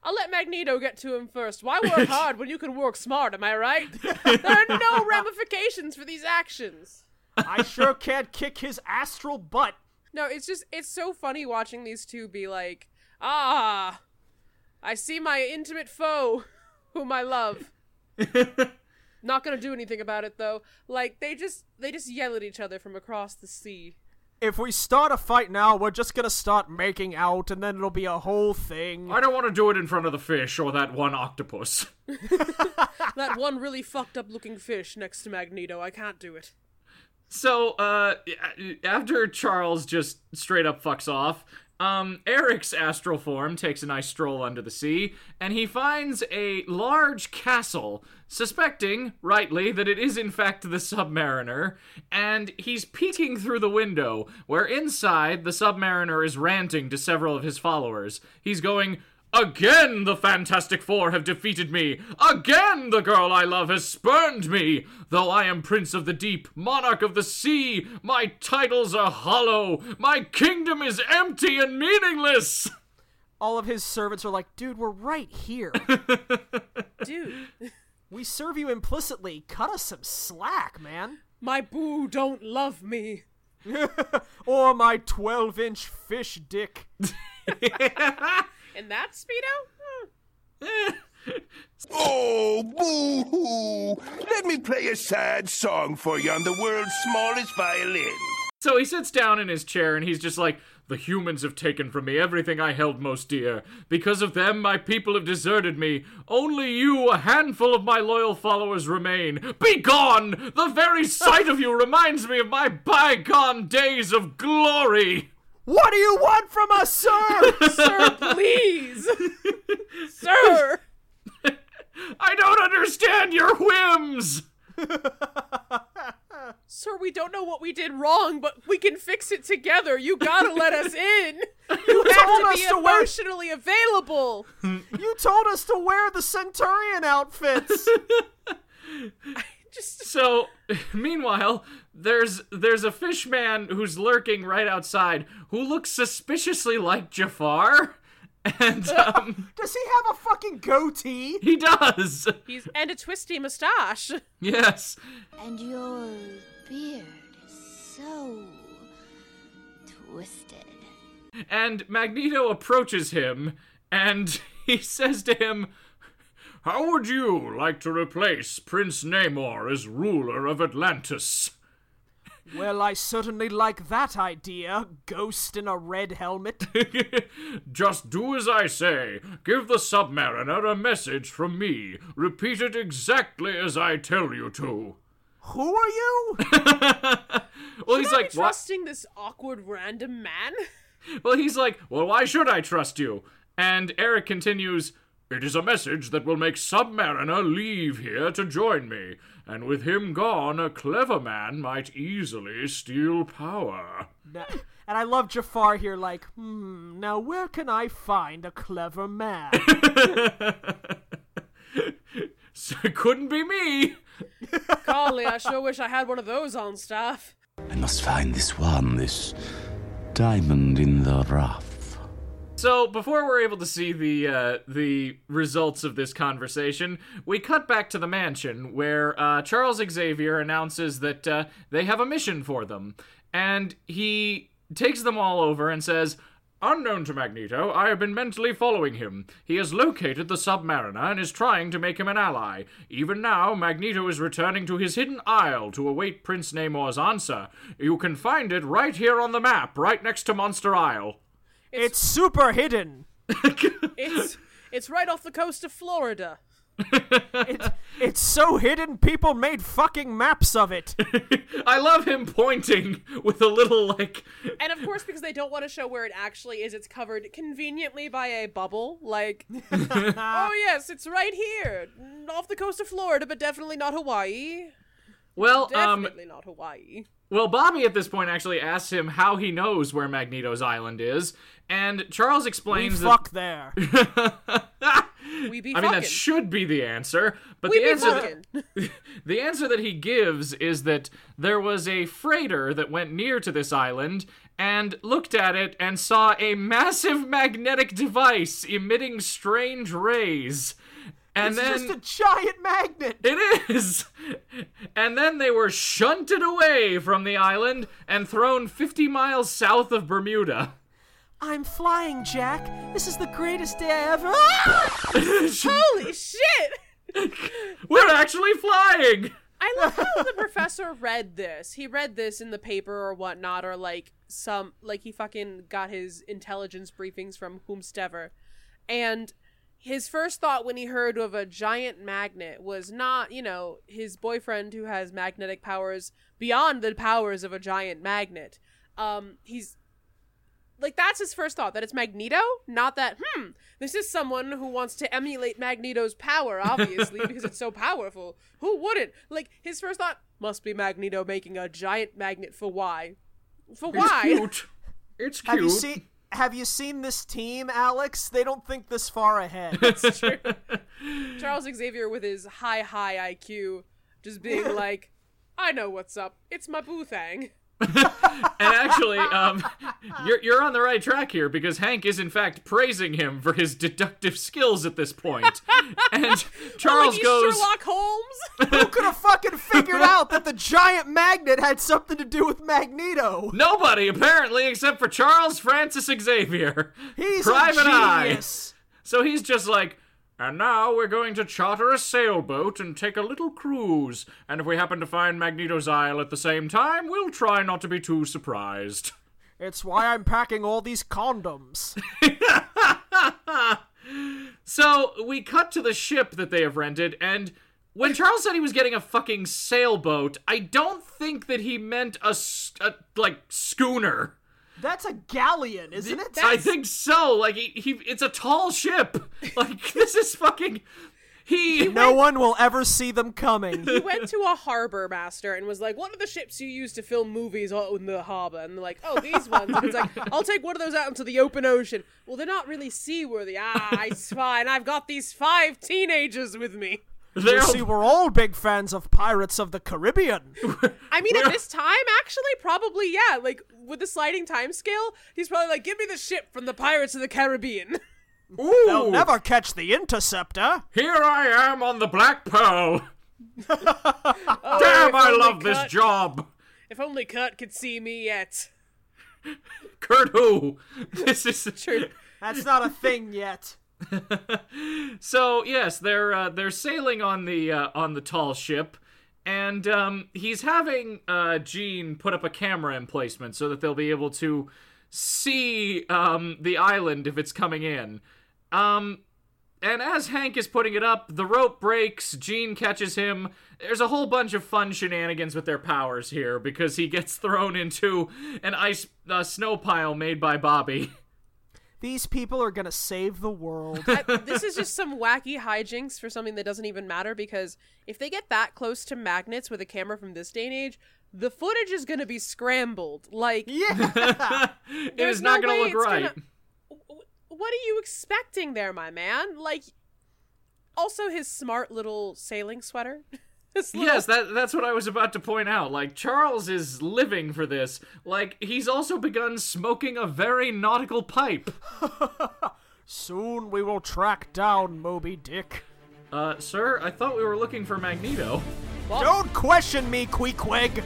I'll let Magneto get to him first. Why work hard when you can work smart? Am I right? There are no ramifications for these actions." I sure can't kick his astral butt. No, it's just it's so funny watching these two be like, "Ah, I see my intimate foe, whom I love." Not gonna do anything about it though. Like they just they just yell at each other from across the sea. If we start a fight now, we're just gonna start making out, and then it'll be a whole thing. I don't want to do it in front of the fish or that one octopus. That one really fucked up looking fish next to Magneto. I can't do it. So, uh, after Charles just straight up fucks off, um, Eric's astral form takes a nice stroll under the sea, and he finds a large castle, suspecting, rightly, that it is in fact the Submariner, and he's peeking through the window, where inside the Submariner is ranting to several of his followers. He's going, Again, the Fantastic Four have defeated me. Again, the girl I love has spurned me. Though I am Prince of the Deep, Monarch of the Sea, my titles are hollow. My kingdom is empty and meaningless. All of his servants are like, dude, we're right here. Dude, we serve you implicitly. Cut us some slack, man. my boo don't love me. Or my 12 inch fish dick. And that Speedo? Hmm. Oh, boo hoo! Let me play a sad song for you on the world's smallest violin. So he sits down in his chair and he's just like, The humans have taken from me everything I held most dear. Because of them, my people have deserted me. Only you, a handful of my loyal followers, remain. Begone! The very sight of you reminds me of my bygone days of glory. What do you want from us, sir? Sir, please! Sir! I don't understand your whims! Sir, we don't know what we did wrong, but we can fix it together. You gotta let us in. You have told to us be to wear- emotionally available. you told us to wear the Centurion outfits. Just So, meanwhile, there's there's a fish man who's lurking right outside who looks suspiciously like Jafar. And um, Does he have a fucking goatee? he does. he's and a twisty mustache. Yes. And your beard is so twisted. And Magneto approaches him and he says to him, How would you like to replace Prince Namor as ruler of Atlantis? Well, I certainly like that idea. Ghost in a red helmet. Just do as I say. Give the Submariner a message from me. Repeat it exactly as I tell you to. Who are you? Well, he's I like, be what? trusting this awkward random man? Well, he's like, well, why should I trust you? And Eric continues, It is a message that will make Submariner leave here to join me. And with him gone, a clever man might easily steal power. Na- And I love Jafar here, like, hmm, now where can I find a clever man? So it couldn't be me. Golly, I sure wish I had one of those on staff. I must find this one, this diamond in the rough. So before we're able to see the uh, the results of this conversation, we cut back to the mansion where uh, Charles Xavier announces that uh, they have a mission for them, and he takes them all over and says. Unknown to Magneto, I have been mentally following him. He has located the Submariner and is trying to make him an ally. Even now, Magneto is returning to his hidden isle to await Prince Namor's answer. You can find it right here on the map, right next to Monster Isle. It's super hidden. It's it's right off the coast of Florida. It's, it's so hidden, people made fucking maps of it. I love him pointing with a little like And of course, because they don't want to show where it actually is, it's covered conveniently by a bubble. Like, oh yes, it's right here, off the coast of Florida, but definitely not Hawaii. well um Definitely not Hawaii. Well Bobby at this point actually asks him how he knows where Magneto's island is and Charles explains We explains fuck there. We be I mean that should be the answer but we the be answer that, the answer that he gives is that there was a freighter that went near to this island and looked at it and saw a massive magnetic device emitting strange rays and It's then just a giant magnet. It is! And then they were shunted away from the island and thrown 50 miles south of Bermuda. I'm flying, Jack. This is the greatest day I ever. Ah! Holy shit! We're actually flying! I love how the professor read this. He read this in the paper or whatnot, or like some like he fucking got his intelligence briefings from whomstever. And his first thought when he heard of a giant magnet was not, you know, his boyfriend who has magnetic powers beyond the powers of a giant magnet. Um, he's like that's his first thought that it's Magneto, not that hmm, this is someone who wants to emulate Magneto's power, obviously because it's so powerful. Who wouldn't? Like his first thought must be Magneto making a giant magnet for why? For why? It's cute. It's cute. Have you seen? Have you seen this team, Alex? They don't think this far ahead. That's true. Charles Xavier with his high high IQ just being like, I know what's up. It's my boo thang. and actually, um, you're, you're on the right track here because Hank is in fact praising him for his deductive skills at this point. and Charles like he's goes, Sherlock Holmes. Who could have fucking figured out that the giant magnet had something to do with Magneto? Nobody, apparently, except for Charles Francis Xavier. He's Private a Eye. genius. So he's just like, and now we're going to charter a sailboat and take a little cruise. And if we happen to find Magneto's Isle at the same time, we'll try not to be too surprised. It's why I'm packing all these condoms. So we cut to the ship that they have rented, and when Charles said he was getting a fucking sailboat, I don't think that he meant a like schooner. That's a galleon, isn't it? I think so. Like he, he it's a tall ship. Like this is fucking. He no one will ever see them coming. he went to a harbor master and was like, "What are the ships you use to film movies out in the harbor?" And they're like, "Oh, these ones." And it's like, "I'll take one of those out into the open ocean." Well, they're not really seaworthy. Ah, it's fine. I've got these five teenagers with me. they're You see, we're all big fans of Pirates of the Caribbean. I mean, at this time, actually, probably yeah. Like with the sliding time scale, he's probably like, "Give me the ship from the Pirates of the Caribbean." Ooh, They'll never catch the Interceptor. Here I am on the Black Pearl. Oh, Damn, if I only love this job. If only Kurt could see me yet. Kurt who? This is True. That's not a thing yet. So yes, they're uh, they're sailing on the uh, on the tall ship, and um, he's having uh, Jean put up a camera emplacement so that they'll be able to see um, the island if it's coming in. Um, and as Hank is putting it up, the rope breaks. Jean catches him. There's a whole bunch of fun shenanigans with their powers here because he gets thrown into an ice uh, snow pile made by Bobby. These people are gonna save the world. I, this is just some wacky hijinks for something that doesn't even matter because if they get that close to magnets with a camera from this day and age, the footage is going to be scrambled. Like, yeah. it there's not no going to look right. gonna- what are you expecting there, my man? Like, also his smart little sailing sweater. This little- Yes, that that's what I was about to point out. Like Charles is living for this. Like he's also begun smoking a very nautical pipe. Soon we will track down Moby Dick. Uh, sir, I thought we were looking for Magneto. Don't question me, Queequeg.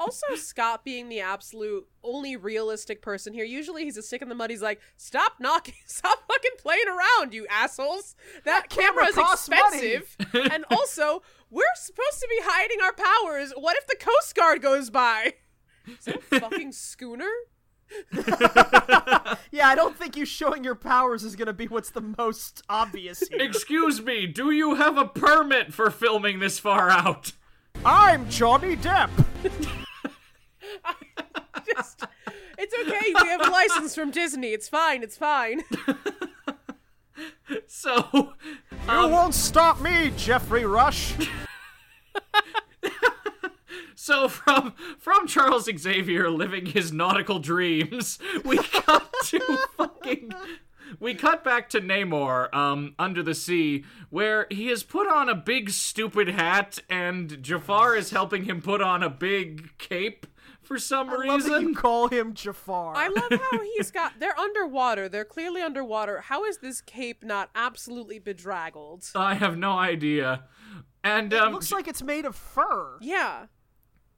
Also, Scott being the absolute only realistic person here. Usually he's a stick in the mud. He's like, stop knocking, stop fucking playing around, you assholes. That, camera, camera is expensive. and also, we're supposed to be hiding our powers. What if the Coast Guard goes by? Is that a fucking schooner? Yeah, I don't think you showing your powers is gonna be what's the most obvious here. Excuse me, do you have a permit for filming this far out? I'm Johnny Depp. Just, it's okay. We have a license from Disney. It's fine. It's fine. So, You won't stop me, Geoffrey Rush. so from from Charles Xavier living his nautical dreams, we cut to fucking we cut back to Namor, um, under the sea, where he has put on a big stupid hat, and Jafar is helping him put on a big cape for some I love that reason. you call him Jafar. I love how he's got. They're underwater. They're clearly underwater. How is this cape not absolutely bedraggled? I have no idea. And it um, looks like it's made of fur. Yeah.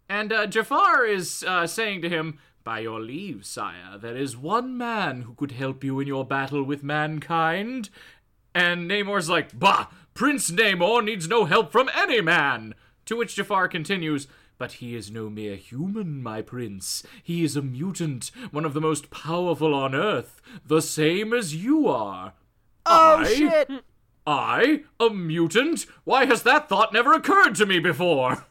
And uh, Jafar is uh, saying to him, By your leave, sire, there is one man who could help you in your battle with mankind. And Namor's like, Bah! Prince Namor needs no help from any man! To which Jafar continues, But he is no mere human, my prince. He is a mutant, one of the most powerful on Earth, the same as you are. Oh I? shit! I? A mutant? Why has that thought never occurred to me before?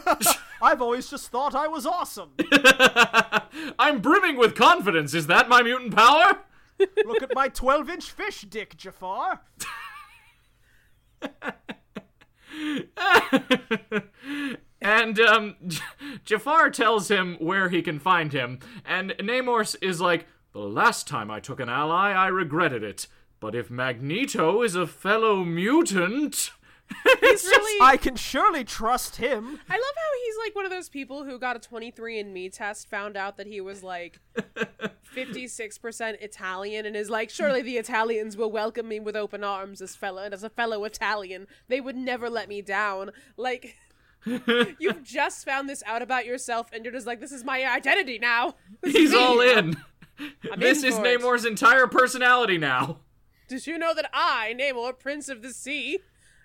I've always just thought I was awesome. I'm brimming with confidence. Is that my mutant power? Look at my 12 inch fish dick, Jafar. And um, J- Jafar tells him where he can find him, and Namor is like, "The last time I took an ally, I regretted it. But if Magneto is a fellow mutant, He's really. I can surely trust him. I love how he's like one of those people who got a 23andMe test, found out that he was like 56% Italian, and is like, surely the Italians will welcome me with open arms as fellow and as a fellow Italian. They would never let me down. Like, you've just found this out about yourself, and you're just like, this is my identity now. This he's all in. this in is for it. Namor's entire personality now." Did you know that I, Namor, Prince of the Sea,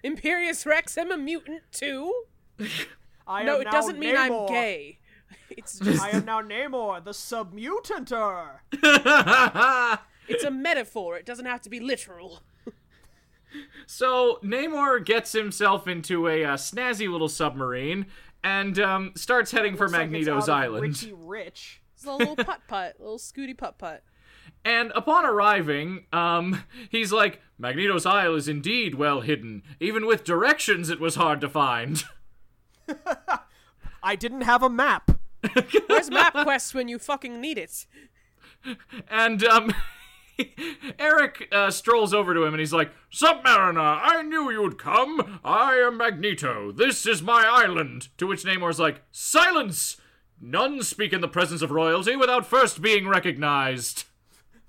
Imperious Rex, am a mutant too? I no, am it now doesn't mean I'm gay. It's just, I am now Namor, the submutanter. it's a metaphor. It doesn't have to be literal. So Namor gets himself into a uh, snazzy little submarine and um, starts heading for Looks like Magneto's island. Richie Rich. It's a little putt putt, little scooty putt putt. And upon arriving, um, he's like, Magneto's Isle is indeed well hidden. Even with directions, it was hard to find. I didn't have a map. Where's MapQuest when you fucking need it? And um, Eric uh, strolls over to him and he's like, Submariner, I knew you'd come. I am Magneto. This is my island. To which Namor's like, Silence! None speak in the presence of royalty without first being recognized.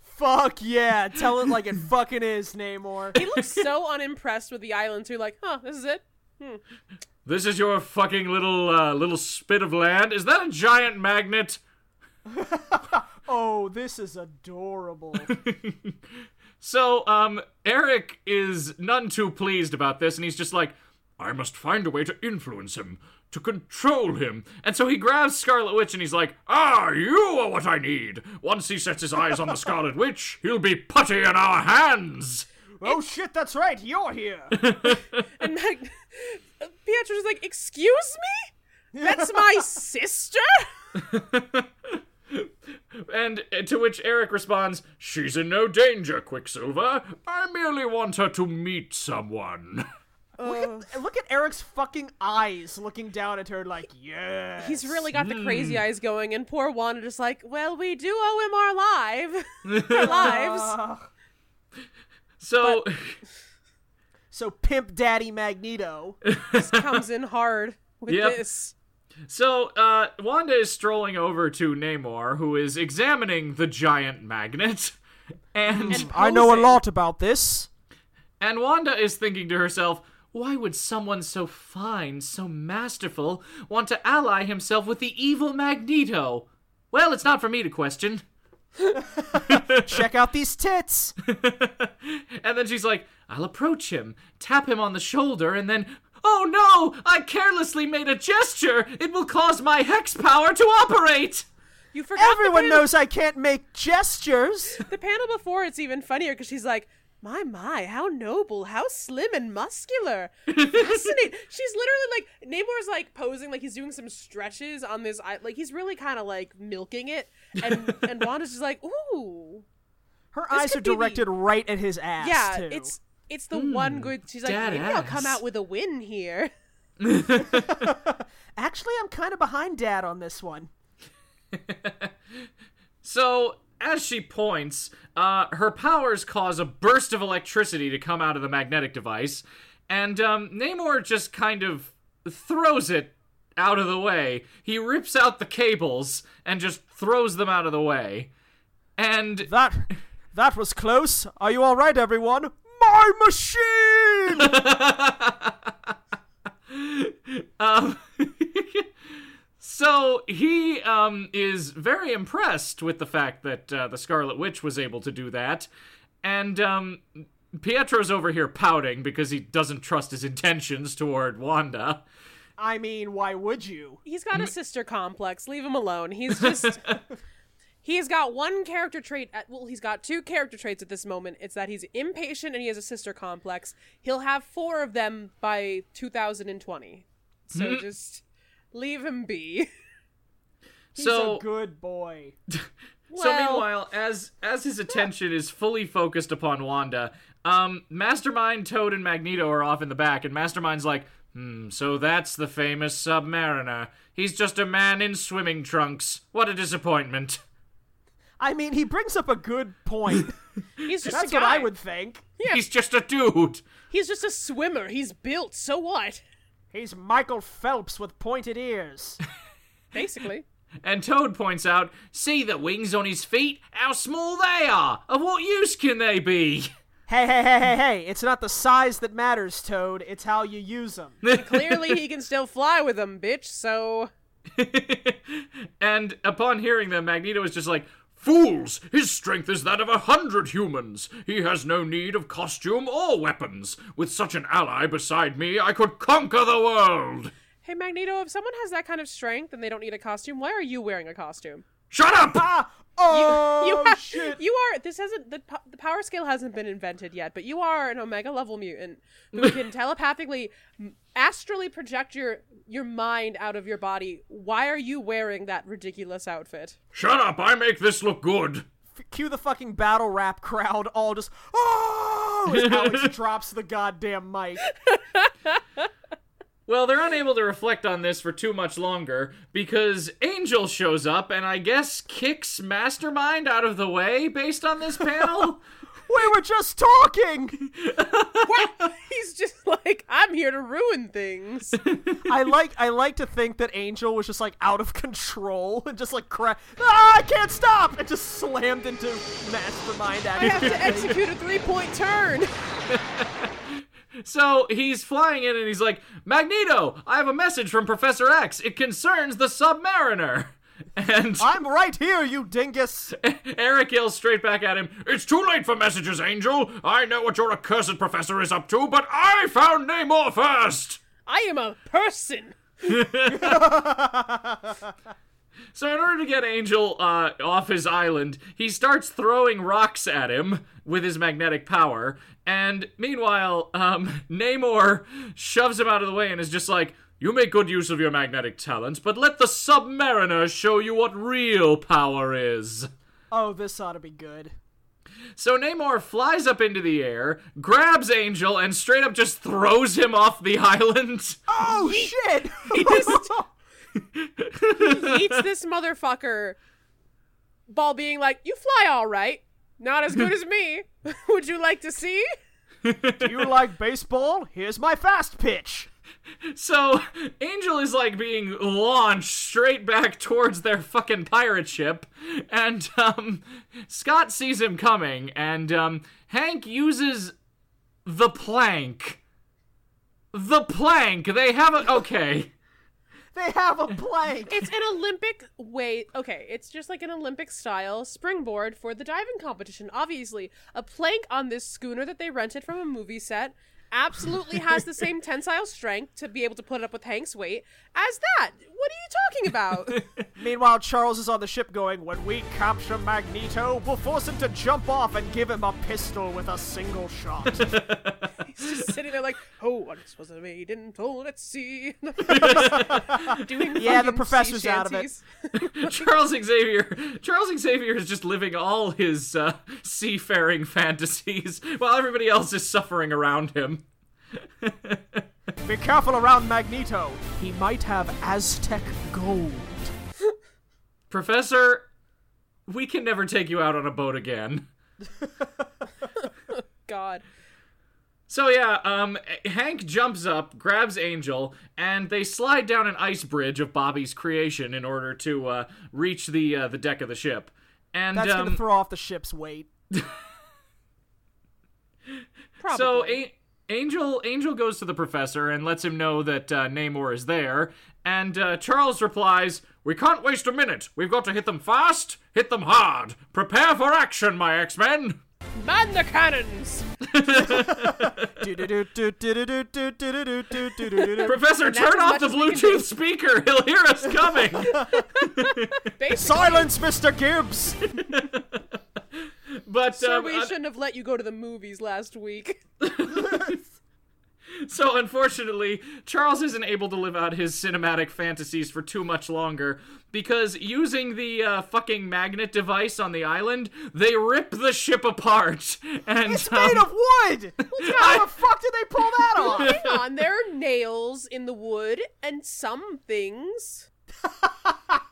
Fuck yeah, tell it like it fucking is, Namor. He looks so unimpressed with the island too. Like, huh, this is it. This is your fucking little uh, little spit of land. Is that a giant magnet? Oh, this is adorable. So, um, Eric is none too pleased about this, and he's just like, I must find a way to influence him, to control him. And so he grabs Scarlet Witch and he's like, Ah, you are what I need. Once he sets his eyes on the Scarlet Witch, he'll be putty in our hands. oh shit, that's right, you're here. And Mag- Pietro's like, excuse me? That's my sister? And to which Eric responds, She's in no danger, Quicksilver. I merely want her to meet someone. Look at, look at Eric's fucking eyes looking down at her like, yeah. He's really got the Hmm. crazy eyes going, and poor Wanda just like, well, we do owe him our life, our lives. So, So Pimp Daddy Magneto. Just comes in hard with Yep. this. So uh, Wanda is strolling over to Namor, who is examining the giant magnet. And And I know a lot about this. And Wanda is thinking to herself, why would someone so fine, so masterful, want to ally himself with the evil Magneto? Well, it's not for me to question. Check out these tits. And then she's like, I'll approach him, tap him on the shoulder, and then, oh no, I carelessly made a gesture. It will cause my hex power to operate. You forgot Everyone the panel, knows I can't make gestures. the panel before. It's even funnier because she's like, "My my, how noble, how slim and muscular, fascinating." she's literally like, Namor's like posing like he's doing some stretches on this, like he's really kind of like milking it, and and Wanda's just like, "Ooh, Her eyes are could be the- directed right at his ass. yeah, too. it's it's the one good." She's like, dad "Maybe I'll come out with a win here." Actually, I'm kind of behind Dad on this one. So, as she points, uh, her powers cause a burst of electricity to come out of the magnetic device, and um, Namor just kind of throws it out of the way. He rips out the cables and just throws them out of the way. And That that was close. Are you all right, everyone? My machine. um, so he um, is very impressed with the fact that uh, the Scarlet Witch was able to do that, and um, Pietro's over here pouting because he doesn't trust his intentions toward Wanda. I mean, why would you? He's got a sister complex. Leave him alone. He's just. He's got one character trait. At, well, he's got two character traits at this moment. It's that he's impatient and he has a sister complex. He'll have four of them by 2020. So just leave him be. He's so a good boy. So Well- meanwhile, as as his attention is fully focused upon Wanda, um, Mastermind, Toad, and Magneto are off in the back, and Mastermind's like, "Hmm, so that's the famous Submariner. He's just a man in swimming trunks. What a disappointment." I mean, he brings up a good point. He's just That's a what. I would think. Yeah. He's just a dude. He's just a swimmer. He's built. So what? He's Michael Phelps with pointed ears. Basically. And Toad points out, "See the wings on his feet? How small they are. Of what use can they be?" hey, hey, hey, hey, hey! It's not the size that matters, Toad. It's how you use them. Clearly, he can still fly with them, bitch. So and upon hearing them, Magneto is just like, Fools! His strength is that of a hundred humans. He has no need of costume or weapons. With such an ally beside me, I could conquer the world. Hey Magneto, if someone has that kind of strength and they don't need a costume, why are you wearing a costume? Shut up! Ah! Oh you ha- shit! You are. This hasn't. The, po- the power scale hasn't been invented yet, but you are an omega level mutant who can telepathically, astrally project your your mind out of your body. Why are you wearing that ridiculous outfit? Shut up! I make this look good. Cue the fucking battle rap crowd, all just oh! As Alex drops the goddamn mic. Well, they're unable to reflect on this for too much longer because Angel shows up and I guess kicks Mastermind out of the way based on this panel. We were just talking. He's just like, I'm here to ruin things. I like I like to think that Angel was just like out of control and just like cra- ah, I can't stop and just slammed into Mastermind. I have to execute a three point turn. So he's flying in and he's like, Magneto, I have a message from Professor X. It concerns the Submariner. And I'm right here, you dingus. Eric yells straight back at him, It's too late for messages, Angel. I know what your accursed professor is up to, but I found Namor first. I am a person. So in order to get Angel uh, off his island, he starts throwing rocks at him with his magnetic power. And meanwhile, um, Namor shoves him out of the way and is just like, "You make good use of your magnetic talents, but let the Submariner show you what real power is." Oh, this ought to be good. So Namor flies up into the air, grabs Angel, and straight up just throws him off the island. Oh shit! He just he eats this motherfucker while being like, "You fly all right, not as good as me. Would you like to see?" Do you like baseball? Here's my fast pitch. So Angel is like being launched straight back towards their fucking pirate ship, and um, Scott sees him coming, and um, Hank uses the plank. The plank. They have a okay. They have a plank. It's an Olympic weight. Okay, it's just like an Olympic style springboard for the diving competition. Obviously, a plank on this schooner that they rented from a movie set absolutely has the same tensile strength to be able to put it up with Hank's weight as that. What are you talking about? Meanwhile, Charles is on the ship going, When we capture Magneto, we'll force him to jump off and give him a pistol with a single shot. He's just sitting there like, oh, once was a maiden told at sea. Doing Yeah, the professor's sea out of it. Charles Xavier. Charles Xavier is just living all his uh, seafaring fantasies while everybody else is suffering around him. Be careful around Magneto. He might have Aztec gold. Professor, we can never take you out on a boat again. God. So yeah, um, Hank jumps up, grabs Angel, and they slide down an ice bridge of Bobby's creation in order to uh, reach the uh, the deck of the ship. And That's um, gonna throw off the ship's weight. Probably. So A- Angel Angel goes to the professor and lets him know that uh, Namor is there, and uh, Charles replies, "We can't waste a minute. We've got to hit them fast, hit them hard. Prepare for action, my X-Men." Man the cannons! Professor, turn off the as we can Bluetooth speaker. He'll hear us coming. Basically, Silence, Mr. Gibbs! but Sir, um, we uh, shouldn't have let you go to the movies last week. So unfortunately, Charles isn't able to live out his cinematic fantasies for too much longer because using the uh, fucking magnet device on the island, they rip the ship apart. And It's um, made of wood! How the fuck did they pull that off? Hang on, there are nails in the wood and some things.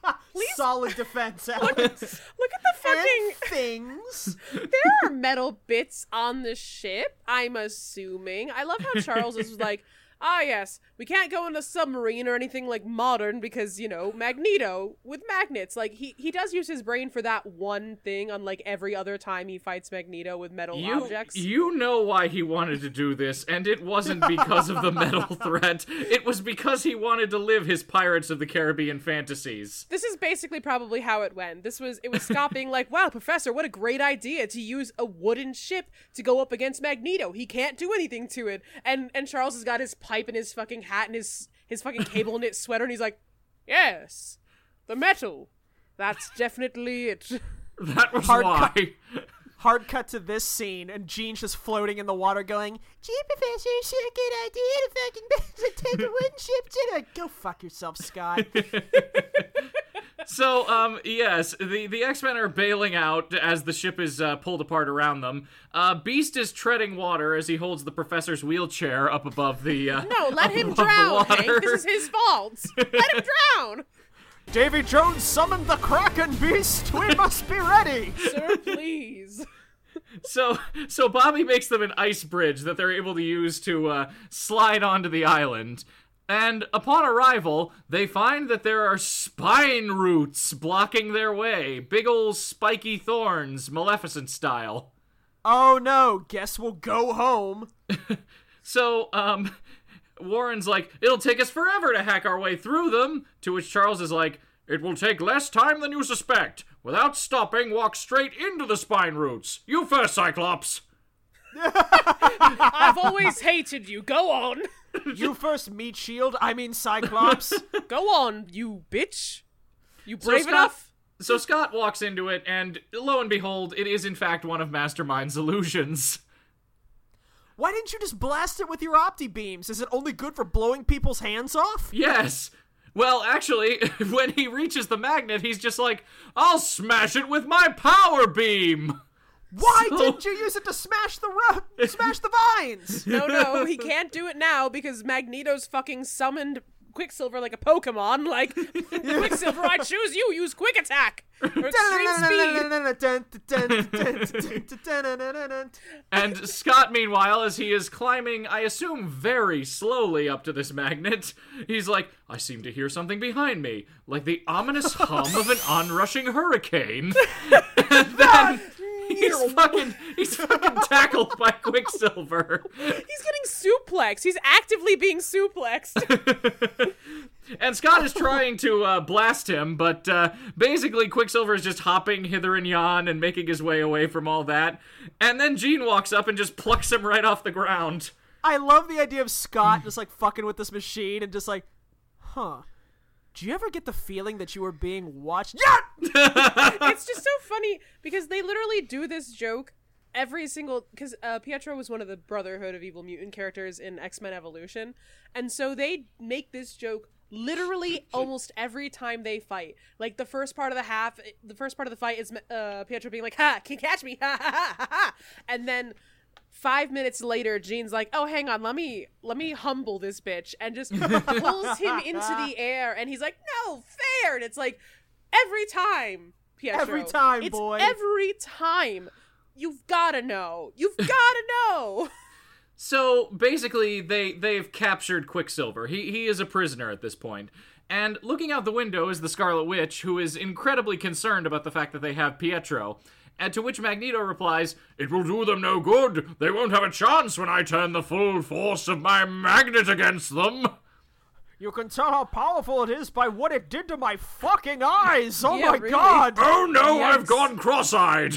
Solid defense, Alex. Look at the fucking. and things. There are metal bits on the ship, I'm assuming. I love how Charles is like, ah, yes, we can't go in a submarine or anything like modern because, you know, Magneto with magnets. Like, he, he does use his brain for that one thing, unlike every other time he fights Magneto with metal you, objects. you know why he wanted to do this, and it wasn't because of the metal threat. It was because he wanted to live his Pirates of the Caribbean fantasies. this is basically probably how it went. This was it was Scott being like, "Wow, Professor, what a great idea to use a wooden ship to go up against Magneto. He can't do anything to it." And and Charles has got his pipe and his fucking hat and his his fucking cable knit sweater, and he's like, "Yes, the metal. That's definitely it." That was Hard why. cut. Hard cut to this scene, and Jean's just floating in the water going, Gee, Professor, it's a good idea to fucking to take a wooden ship to the... Go fuck yourself, Scott. So, um, yes, the, the X-Men are bailing out as the ship is uh, pulled apart around them. Uh, Beast is treading water as he holds the professor's wheelchair up above the. Uh, No, let him drown, Hank. This is his fault. Let him drown, Davy Jones summoned the Kraken Beast! We must be ready! sir. Please. So, so Bobby makes them an ice bridge that they're able to use to uh, slide onto the island. And upon arrival, they find that there are spine roots blocking their way. Big ol' spiky thorns, Maleficent style. Oh no, guess we'll go home. So, um, Warren's like, it'll take us forever to hack our way through them. To which Charles is like, it will take less time than you suspect. Without stopping, walk straight into the spine roots. You first, Cyclops. I've always hated you. Go on. You first, Meat Shield, I mean Cyclops. Go on, you bitch. You brave Scott- enough? So Scott walks into it, and lo and behold, it is in fact one of Mastermind's illusions. Why didn't you just blast it with your opti beams? Is it only good for blowing people's hands off? Yes, Well, actually, when he reaches the magnet, he's just like, I'll smash it with my power beam! Why So- didn't you use it to smash the ru- smash the vines? No, no, he can't do it now because Magneto's fucking summoned Quicksilver like a Pokemon. Like, Quicksilver, I choose you. Use Quick Attack or Extreme Speed. And Scott, meanwhile, as he is climbing, I assume very slowly up to this magnet, he's like, I seem to hear something behind me, like the ominous hum of an onrushing hurricane. and then he's fucking, he's fucking tackled by Quicksilver. He's getting suplex. He's actively being suplexed. And Scott is trying to uh, blast him, but uh, basically Quicksilver is just hopping hither and yon and making his way away from all that. And then Jean walks up and just plucks him right off the ground. I love the idea of Scott just like fucking with this machine and just like, huh. Do you ever get the feeling that you were being watched? Yeah! it's just so funny because they literally do this joke every single because uh, Pietro was one of the Brotherhood of Evil Mutant characters in X Men Evolution, and so they make this joke literally almost every time they fight. Like the first part of the half, the first part of the fight is uh, Pietro being like, "Ha, can you catch me?" Ha ha ha ha, ha. and then. Five minutes later, Jean's like, "Oh, hang on, let me let me humble this bitch," and just pulls him into the air, and he's like, "No, fair." And it's like every time, Pietro, Every time, it's boy. Every time, you've gotta know. You've gotta know. So basically, they they've captured Quicksilver. He he is a prisoner at this point. And looking out the window is the Scarlet Witch, who is incredibly concerned about the fact that they have Pietro. And to which Magneto replies, It will do them no good. They won't have a chance when I turn the full force of my magnet against them. You can tell how powerful it is by what it did to my fucking eyes. Oh Yeah, my really. god! Oh no, I've gone cross eyed.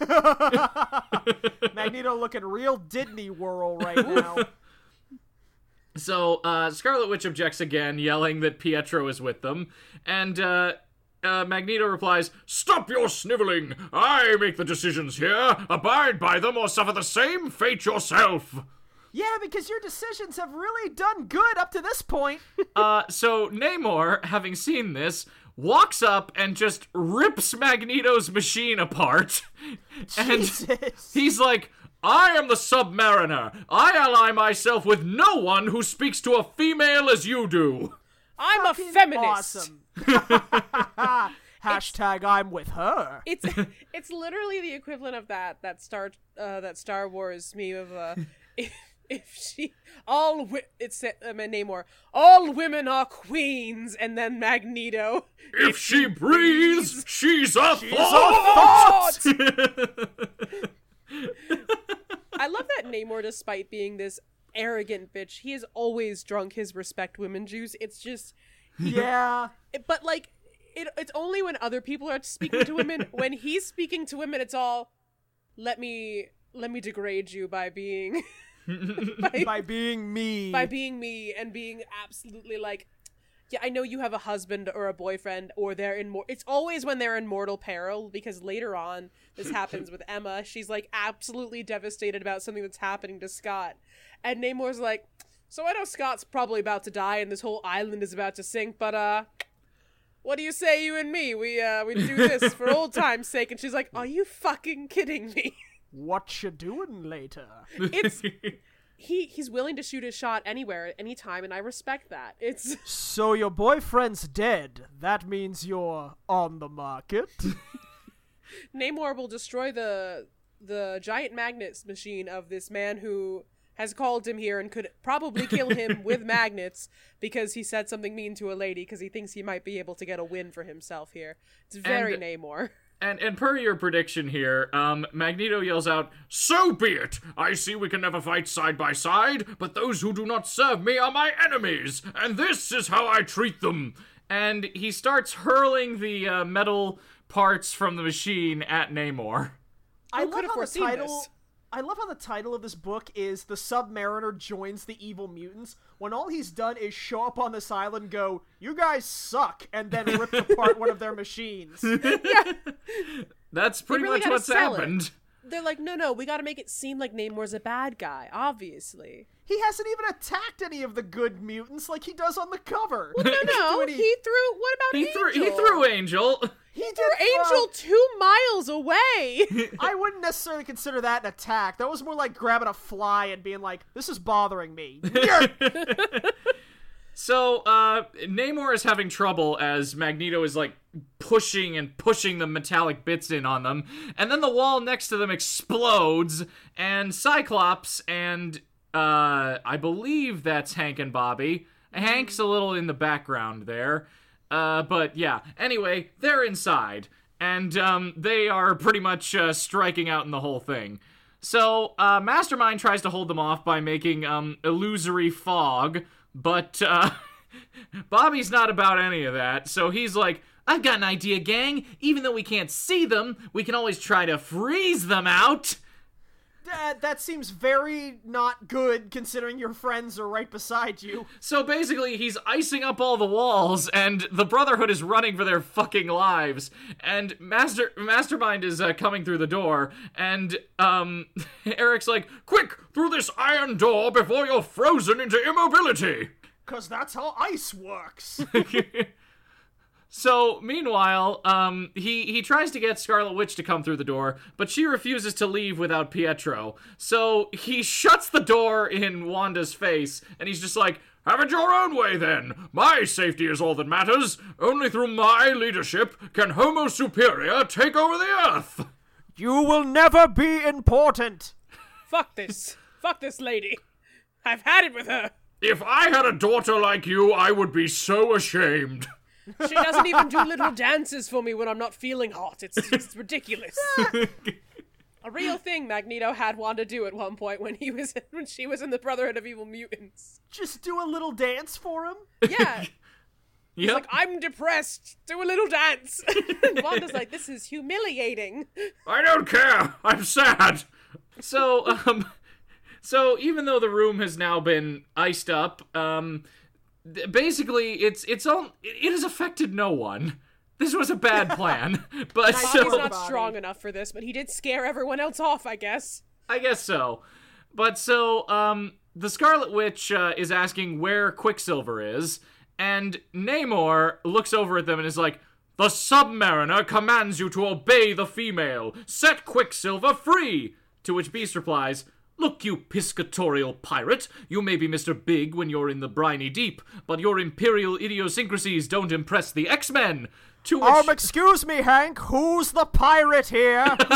Magneto looking real Disney whirl right now. So uh, Scarlet Witch objects again, yelling that Pietro is with them, and uh, uh, Magneto replies, "Stop your sniveling! I make the decisions here. Abide by them, or suffer the same fate yourself." yeah, because your decisions have really done good up to this point. Uh, so Namor, having seen this, walks up and just rips Magneto's machine apart, and Jesus. he's like. I am the Submariner. I ally myself with no one who speaks to a female as you do. I'm a feminist. Awesome. Hashtag I'm with her. It's it's literally the equivalent of that that Star uh, that Star Wars meme of uh, if, if she all wi- it's uh, Namor all women are queens and then Magneto If she breathes, she's a thought. I love that Namor, despite being this arrogant bitch, he has always drunk his respect women juice. It's just, Yeah. but like, it, it's only when other people are speaking to women. when he's speaking to women, it's all, let me let me degrade you by being by, By being me. by being me and being absolutely like. Yeah, I know you have a husband or a boyfriend, or they're in more. It's always when they're in mortal peril because later on this happens with Emma. She's like absolutely devastated about something that's happening to Scott, and Namor's like, "So I know Scott's probably about to die and this whole island is about to sink, but uh, what do you say, you and me? We uh, we do this for old time's sake." And she's like, "Are you fucking kidding me?" what you doing later? It's he he's willing to shoot his shot anywhere, at any time and I respect that. It's So your boyfriend's dead. That means you're on the market. Namor will destroy the the giant magnets machine of this man who has called him here and could probably kill him with magnets because he said something mean to a lady because he thinks he might be able to get a win for himself here. It's very And- Namor. And and per your prediction here, um, Magneto yells out, "So be it! I see we can never fight side by side, but those who do not serve me are my enemies, and this is how I treat them." And he starts hurling the uh, metal parts from the machine at Namor. I love could have how the title. this? I love how the title of this book is "The Submariner Joins the Evil Mutants." When all he's done is show up on this island, go, "You guys suck," and then rip apart one of their machines. yeah. That's pretty really much what's happened. it. Happened. they're like, no, no, we got to make it seem like Namor's a bad guy. Obviously, He hasn't even attacked any of the good mutants like he does on the cover. Well, no, no. Doing- He threw. What about He Angel? threw he threw Angel. he did threw throw- Angel two miles away. I wouldn't necessarily consider that an attack. That was more like grabbing a fly and being like, "This is bothering me." So, uh, Namor is having trouble as Magneto is like pushing and pushing the metallic bits in on them, and then the wall next to them explodes, and Cyclops and uh, I believe that's Hank and Bobby. Hank's a little in the background there, uh, but yeah. Anyway, they're inside, and um, they are pretty much uh, striking out in the whole thing. So, uh, Mastermind tries to hold them off by making um, illusory fog, but uh, Bobby's not about any of that. So he's like, I've got an idea, gang. Even though we can't see them, we can always try to freeze them out. That, that seems very not good considering your friends are right beside you. So basically, he's icing up all the walls, and the Brotherhood is running for their fucking lives. And Master Mastermind is uh, coming through the door, and um, Eric's like, "Quick, through this iron door before you're frozen into immobility." Cause that's how ice works. So meanwhile, um, he he tries to get Scarlet Witch to come through the door, but she refuses to leave without Pietro. So he shuts the door in Wanda's face, and he's just like, "Have it your own way, then. My safety is all that matters. Only through my leadership can Homo Superior take over the Earth." you will never be important. Fuck this. Fuck this lady. I've had it with her. If I had a daughter like you, I would be so ashamed. She doesn't even do little dances for me when I'm not feeling hot. It's just ridiculous. A real thing Magneto had Wanda do at one point when he was when she was in the Brotherhood of Evil Mutants. Just do a little dance for him. Yeah, Yep. like I'm depressed. Do a little dance. and Wanda's like, this is humiliating. I don't care. I'm sad. So, um, so even though the room has now been iced up, um, th- basically it's it's all it has affected no one. This was a bad plan, but Bobby's so not strong enough for this, but he did scare everyone else off, I guess. I guess so. But so, um, the Scarlet Witch uh, is asking where Quicksilver is, and Namor looks over at them and is like, The Submariner commands you to obey the female. Set Quicksilver free! To which Beast replies, Look, you piscatorial pirate, you may be Mr. Big when you're in the briny deep, but your imperial idiosyncrasies don't impress the X-Men. To which... Um, excuse me, Hank. Who's the pirate here?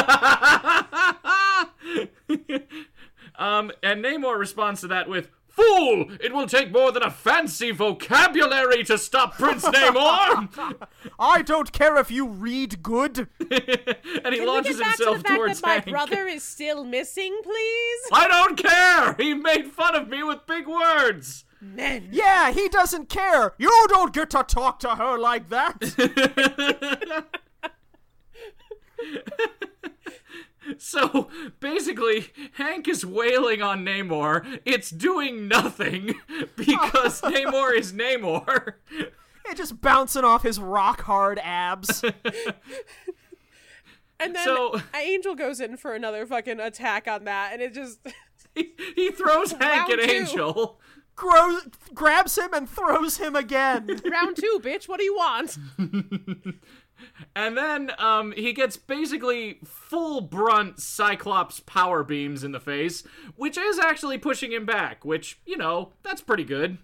Um, and Namor responds to that with, Fool! It will take more than a fancy vocabulary to stop Prince Namor! I don't care if you read good. and he Can we launches get back to himself the fact towards that my Hank. brother is still missing, please? I don't care! He made fun of me with big words! Men. Yeah, he doesn't care. You don't get to talk to her like that. So basically, Hank is wailing on Namor. It's doing nothing because Namor is Namor. It just bouncing off his rock hard abs. And then So- Angel goes in for another fucking attack on that, and it just. He, he throws Hank at two. Angel. Grow- grabs him and throws him again. Round two, bitch, what do you want? And then um, he gets basically full brunt Cyclops power beams in the face, which is actually pushing him back, which, you know, that's pretty good.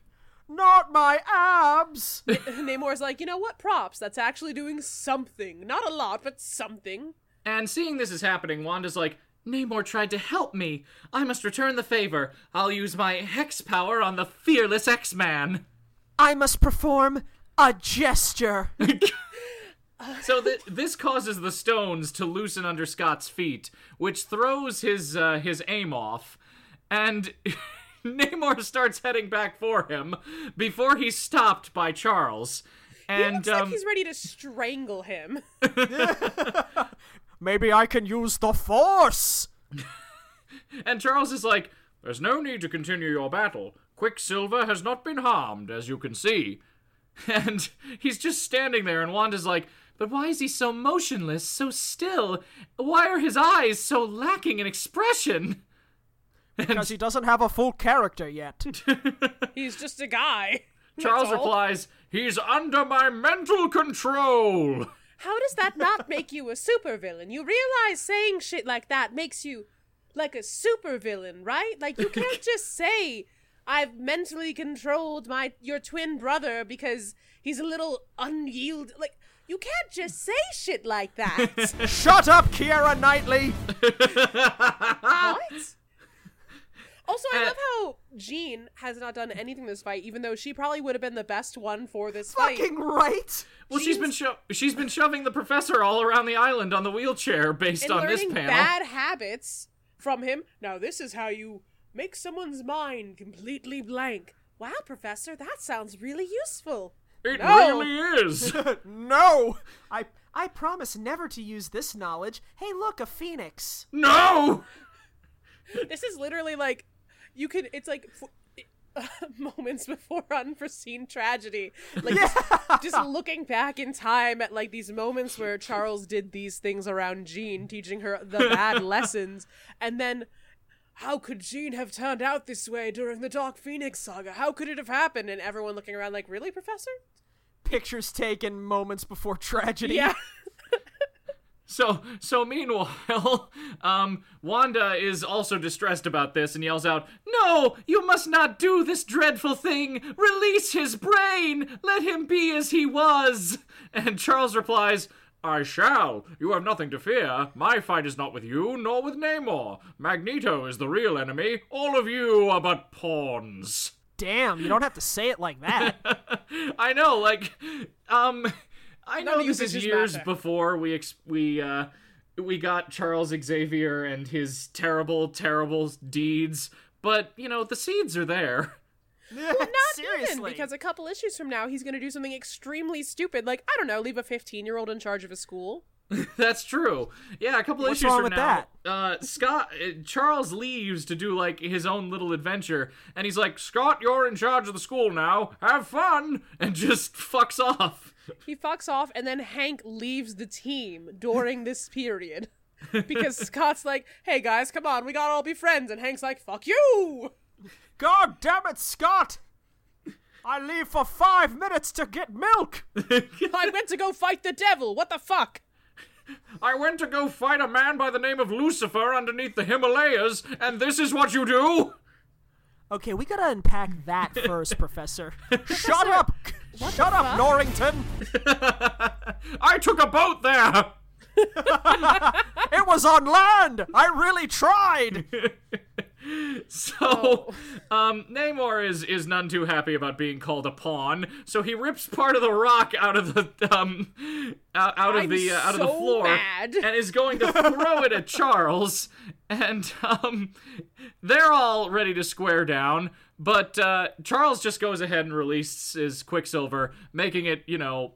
Not my abs. Namor's like, you know what? Props. That's actually doing something. Not a lot, but something. And seeing this is happening, Wanda's like, Namor tried to help me. I must return the favor. I'll use my hex power on the fearless X Man. I must perform a gesture. So th- this causes the stones to loosen under Scott's feet, which throws his uh, his aim off, and Namor starts heading back for him before he's stopped by Charles. He And looks um, like he's ready to strangle him. Maybe I can use the force. and Charles is like, "There's no need to continue your battle. Quicksilver has not been harmed, as you can see." And he's just standing there, and Wanda's like, But why is he so motionless, so still? Why are his eyes so lacking in expression? Because he doesn't have a full character yet. He's just a guy. Charles replies, He's under my mental control. How does that not make you a supervillain? You realize saying shit like that makes you like a supervillain, right? Like you can't just say I've mentally controlled my your twin brother because he's a little unyield like you can't just say shit like that. Shut up, Keira Knightley! what? Also, I Uh, love how Jean has not done anything this fight, even though she probably would have been the best one for this fight. Fucking right! Well, she's been sho- she's been shoving the professor all around the island on the wheelchair based and on this learning panel. bad habits from him. Now, this is how you make someone's mind completely blank. Wow, Professor, that sounds really useful. It No. really is. no! I I promise never to use this knowledge. Hey, look, a phoenix. no. This is literally like you could. It's like. f- moments before unforeseen tragedy like just, just looking back in time at like these moments where charles did these things around jean teaching her the bad lessons and then how could jean have turned out this way during the dark phoenix saga how could it have happened and everyone looking around like really professor Pictures taken moments before tragedy. yeah So so meanwhile, um, Wanda is also distressed about this and yells out, "No, you must not do this dreadful thing. Release his brain. Let him be as he was." And Charles replies, I shall. You have nothing to fear. My fight is not with you, nor with Namor. Magneto is the real enemy. All of you are but pawns. Damn, you don't have to say it like that. I know, like, um, I know this is years matter. before we ex- we uh we got Charles Xavier and his terrible, terrible deeds, but you know the seeds are there. Not Seriously. even because a couple issues from now he's going to do something extremely stupid, like I don't know, leave a fifteen-year-old in charge of a school. That's true. Yeah, a couple What's issues wrong from with now, that? uh, Scott uh, Charles leaves to do like his own little adventure, and he's like, "Scott, you're in charge of the school now. Have fun," and just fucks off. He fucks off, and then Hank leaves the team during this period because Scott's like, "Hey guys, come on, we gotta all be friends," and Hank's like, "Fuck you." God damn it, Scott! I leave for five minutes to get milk! I went to go fight the devil. What the fuck? I went to go fight a man by the name of Lucifer underneath the Himalayas, and this is what you do? Okay, we gotta unpack that first, Professor. Shut up! Shut up, Norrington! I took a boat there! It was on land! I really tried! So, um, Namor is is none too happy about being called a pawn, so he rips part of the rock out of the um out, out of the uh, out of the floor mad. and is going to throw it at Charles, and um, they're all ready to square down. But uh, Charles just goes ahead and releases his Quicksilver, making it, you know,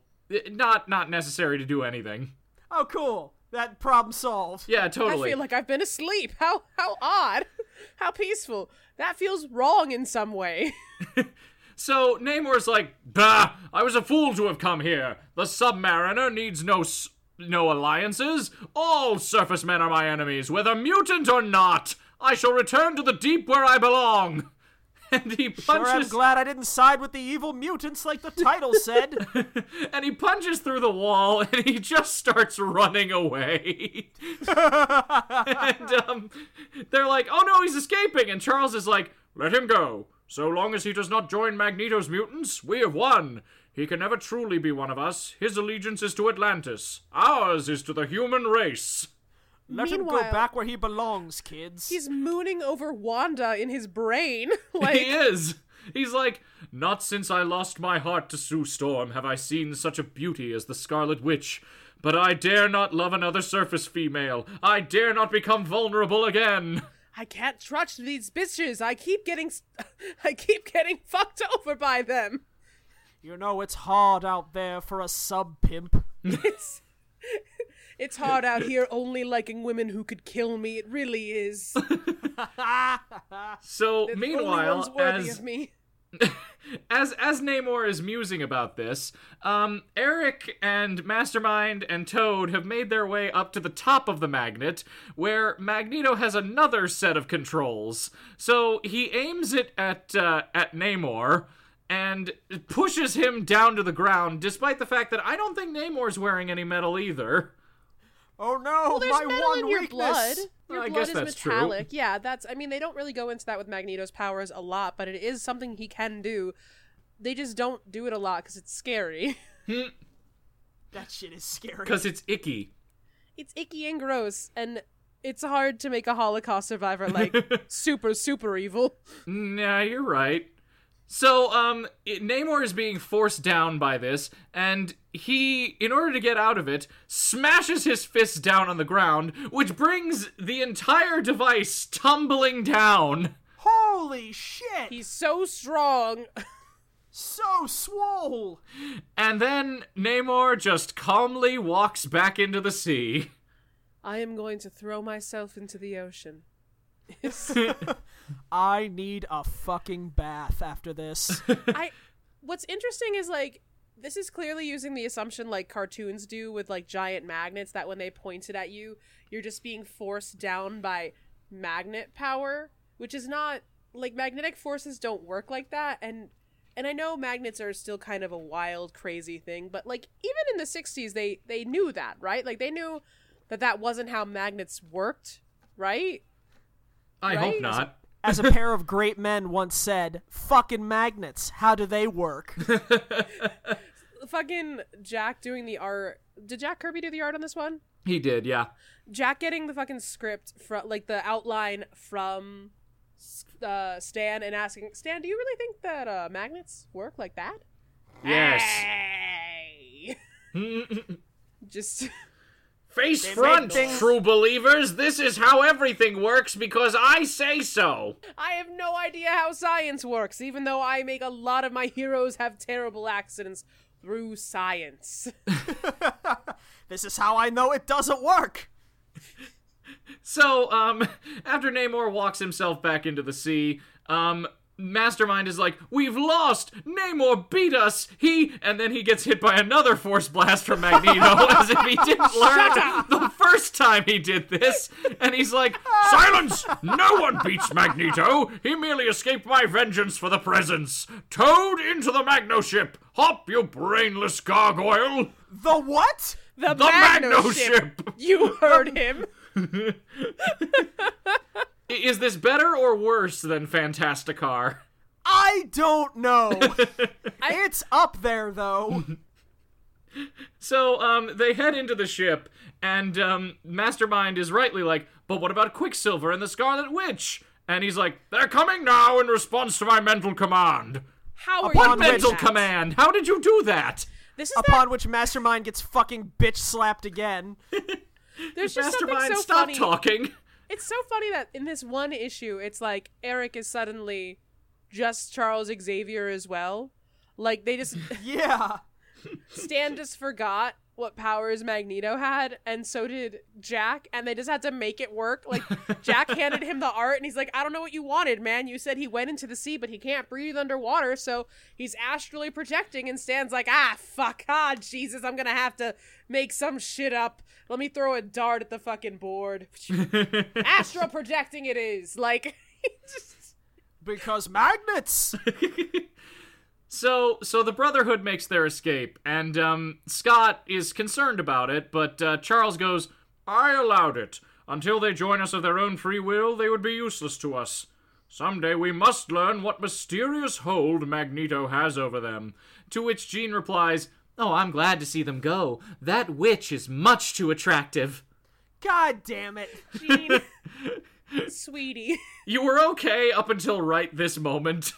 not not necessary to do anything. Oh, cool. That problem solved. Yeah, totally. I feel like I've been asleep. How how odd. How peaceful. That feels wrong in some way. So Namor's like, Bah! I was a fool to have come here. The Submariner needs no s- no alliances. All surface men are my enemies, whether mutant or not. I shall return to the deep where I belong. And he Sure, I'm punches glad I didn't side with the evil mutants like the title said. and he punches through the wall and he just starts running away. and um, they're like, "Oh no, he's escaping!" And Charles is like, "Let him go. So long as he does not join Magneto's mutants, we have won. He can never truly be one of us. His allegiance is to Atlantis. Ours is to the human race." Let him go back where he belongs, kids. He's mooning over Wanda in his brain. like... he is. He's like, not since I lost my heart to Sue Storm have I seen such a beauty as the Scarlet Witch. But I dare not love another surface female. I dare not become vulnerable again. I can't trust these bitches. I keep getting I keep getting fucked over by them. You know, it's hard out there for a sub pimp. It's It's hard out here only liking women who could kill me. It really is. So meanwhile, as me. as as Namor is musing about this, um, Eric and Mastermind and Toad have made their way up to the top of the magnet, where Magneto has another set of controls. So he aims it at uh, at Namor and pushes him down to the ground, despite the fact that I don't think Namor's wearing any metal either. Oh no, Well, there's my metal one in your weakness. blood. Your I blood guess is that's true. metallic. Yeah, that's. I mean, they don't really go into that with Magneto's powers a lot, but it is something he can do. They just don't do it a lot because it's scary. That shit is scary. Because it's icky. it's icky and gross, and it's hard to make a Holocaust survivor like super super evil. Nah, you're right. So, um, it, Namor is being forced down by this, and he, in order to get out of it, smashes his fist down on the ground, which brings the entire device tumbling down. Holy shit! He's so strong. so swole. And then Namor just calmly walks back into the sea. I am going to throw myself into the ocean. I need a fucking bath after this. I what's interesting is like this is clearly using the assumption like cartoons do with like giant magnets that when they point it at you, you're just being forced down by magnet power, which is not like magnetic forces don't work like that and and I know magnets are still kind of a wild crazy thing, but like even in the 60s they they knew that, right? Like they knew that that wasn't how magnets worked, right? I Right? hope not. As a pair of great men once said, fucking magnets, how do they work? Fucking Jack doing the art. Did Jack Kirby do the art on this one? He did, yeah. Jack getting the fucking script from like the outline from uh, Stan and asking Stan, "Do you really think that uh, magnets work like that?" Yes. Hey! Just Face They front, things- true believers. This is how everything works because I say so. I have no idea how science works, even though I make a lot of my heroes have terrible accidents through science. this is how I know it doesn't work. So, um, after Namor walks himself back into the sea, um, Mastermind is like, We've lost! Namor beat us! He. And then he gets hit by another force blast from Magneto as if he didn't learn the first time he did this. And he's like, Silence! No one beats Magneto! He merely escaped my vengeance for the presence! Toad into the Magno ship! Hop, you brainless gargoyle! The what? The, The Magno, Magno ship. ship! You heard him. I- Is this better or worse than Fantasticar? I don't know. it's up there though. So, um, they head into the ship, and, um, Mastermind is rightly like, but what about Quicksilver and the Scarlet Witch? And he's like, they're coming now in response to my mental command. How are Upon you What mental that? command? How did you do that? This is that, Upon which Mastermind gets fucking bitch slapped again. there's just something Mastermind, so stop funny. talking. It's so funny that in this one issue, it's like Eric is suddenly just Charles Xavier as well. Like they just Yeah. Stan just forgot what powers Magneto had, and so did Jack, and they just had to make it work. Like Jack handed him the art, and he's like, "I don't know what you wanted, man. You said he went into the sea, but he can't breathe underwater, so he's astrally projecting." And Stan's like, "Ah, fuck, ah, Jesus, I'm gonna have to make some shit up. Let me throw a dart at the fucking board. Astral projecting it is like." just- Because magnets. So, so the Brotherhood makes their escape, and um, Scott is concerned about it, but uh, Charles goes, "I allowed it. Until they join us of their own free will, they would be useless to us. Someday we must learn what mysterious hold Magneto has over them." To which Jean replies, "Oh, I'm glad to see them go. That witch is much too attractive." God damn it. Jean, sweetie. You were okay up until right this moment.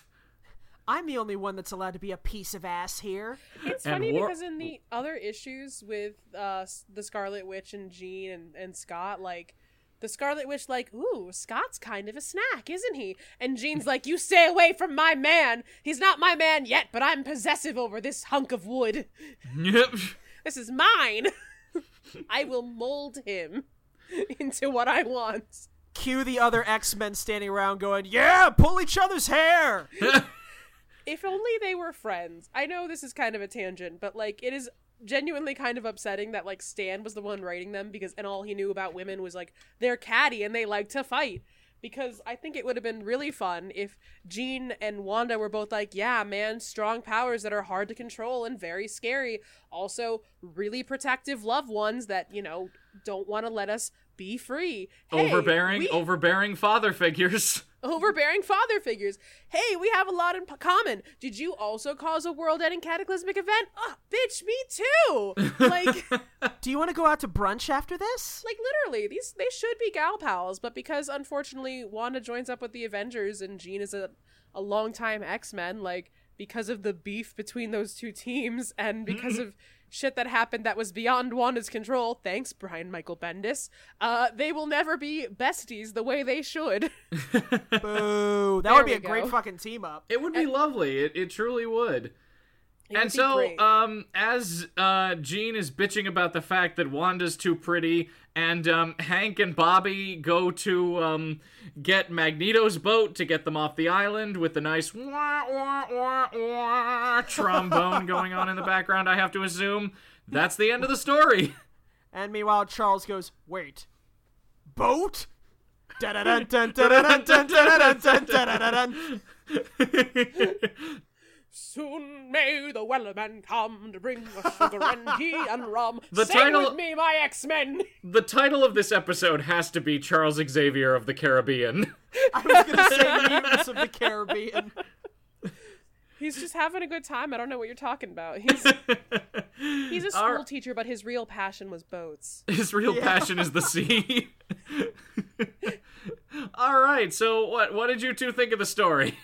I'm the only one that's allowed to be a piece of ass here. It's And funny War- because in the other issues with uh the Scarlet Witch and Jean and, and Scott, like the Scarlet Witch, like, ooh, Scott's kind of a snack, isn't he? And Jean's like, you stay away from my man. He's not my man yet, but I'm possessive over this hunk of wood. Yep. This is mine. I will mold him into what I want. Cue the other X Men standing around going, Yeah, pull each other's hair. If only they were friends. I know this is kind of a tangent, but like it is genuinely kind of upsetting that like Stan was the one writing them because and all he knew about women was like they're catty and they like to fight. Because I think it would have been really fun if Jean and Wanda were both like, yeah, man, strong powers that are hard to control and very scary. Also, really protective loved ones that, you know, don't want to let us be free. Hey, overbearing, we- overbearing father figures. overbearing father figures. Hey, we have a lot in p- common. Did you also cause a world-ending cataclysmic event? Oh, bitch, me too. Like, Do you want to go out to brunch after this? like literally, these they should be gal pals, but because unfortunately Wanda joins up with the Avengers and Jean is a a longtime X-Men, like because of the beef between those two teams and because of shit that happened that was beyond Wanda's control, thanks Brian Michael Bendis, uh, they will never be besties the way they should. Boo! That There would be we a great fucking team up. It would be lovely. It, it truly would. It and so, um, as uh, Jean is bitching about the fact that Wanda's too pretty, and um, Hank and Bobby go to um, get Magneto's boat to get them off the island with the nice wah, wah, wah, wah, trombone going on in the background, I have to assume. That's the end of the story. And meanwhile, Charles goes, "Wait, boat." Soon may the Wellerman come to bring us sugar and tea and rum. The Sing title- with me, my X-Men. the title of this episode has to be Charles Xavier of the Caribbean. I was gonna say mutants of the Caribbean. He's just having a good time. I don't know what you're talking about. He's he's a school Our- teacher, but his real passion was boats. His real passion is the sea. All right, so what what did you two think of the story?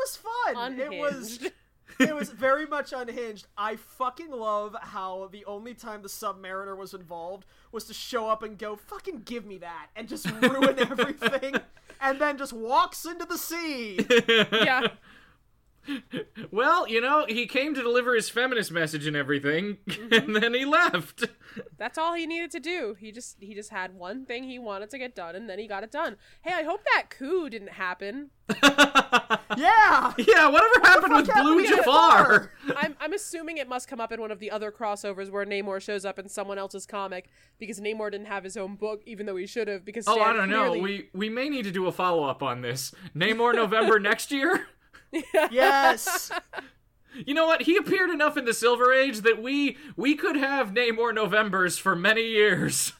It was fun. It was. It was very much unhinged. I fucking love how the only time the Submariner was involved was to show up and go, fucking give me that, and just ruin everything, and then just walks into the sea. yeah, Well, you know, he came to deliver his feminist message and everything, and mm-hmm. then he left. that's all he needed to do. He just he just had one thing he wanted to get done, and then he got it done. Hey, I hope that coup didn't happen. Yeah! Yeah, whatever happened with happened Blue to Jafar? I'm I'm assuming it must come up in one of the other crossovers where Namor shows up in someone else's comic because Namor didn't have his own book, even though he should have. Because Oh, I don't know. We we may need to do a follow up on this. Namor November next year. Yes! You know what? He appeared enough in the Silver Age that we we could have Namor Novembers for many years.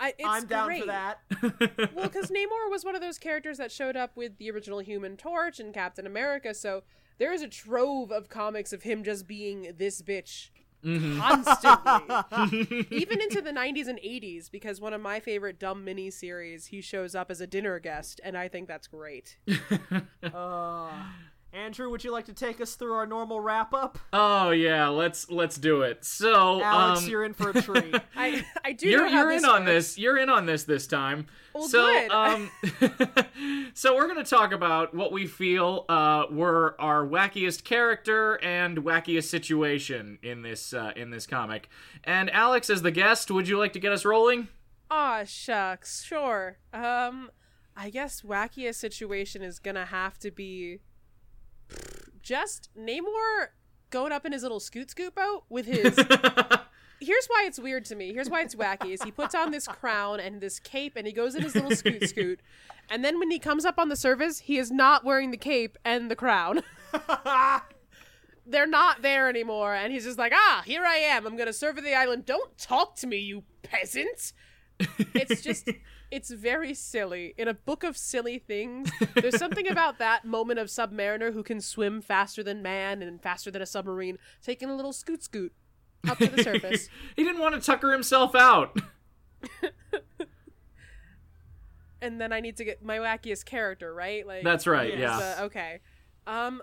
I, it's I'm down great. for that. Well, because Namor was one of those characters that showed up with the original Human Torch and Captain America, so there is a trove of comics of him just being this bitch constantly, even into the 90s and 80s. Because one of my favorite dumb mini series, he shows up as a dinner guest, and I think that's great. Uh, Andrew, would you like to take us through our normal wrap up? Oh yeah, let's let's do it. So, Alex, um, you're in for a treat. I I do you're know you're this in on works. this. You're in on this this time. Well, so good. um, so we're gonna talk about what we feel uh were our wackiest character and wackiest situation in this uh, in this comic. And Alex, as the guest, would you like to get us rolling? Aw, shucks. Sure. Um, I guess wackiest situation is gonna have to be just Namor going up in his little scoot scoot boat with his. Here's why it's weird to me. Here's why it's wacky: is he puts on this crown and this cape, and he goes in his little scoot scoot, and then when he comes up on the surface, he is not wearing the cape and the crown. They're not there anymore, and he's just like, ah, here I am. I'm gonna serve the island. Don't talk to me, you peasant it's just it's very silly in a book of silly things there's something about that moment of submariner who can swim faster than man and faster than a submarine taking a little scoot scoot up to the surface he didn't want to tucker himself out. and then i need to get my wackiest character right like That's right. Yeah. uh, okay um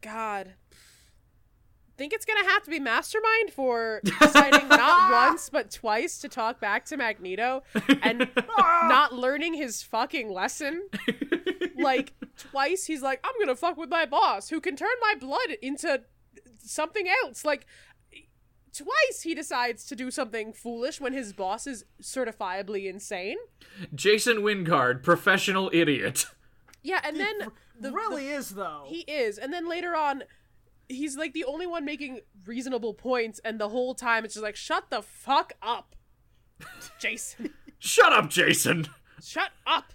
god think it's gonna have to be mastermind for deciding not once but twice to talk back to magneto and not learning his fucking lesson like twice he's like i'm gonna fuck with my boss who can turn my blood into something else like twice he decides to do something foolish when his boss is certifiably insane Jason Wyngarde, professional idiot. Yeah, and then the, really the- is though. he is, and then later on, he's like the only one making reasonable points, and the whole time it's just like, shut the fuck up, Jason, Shut up, Jason. shut up.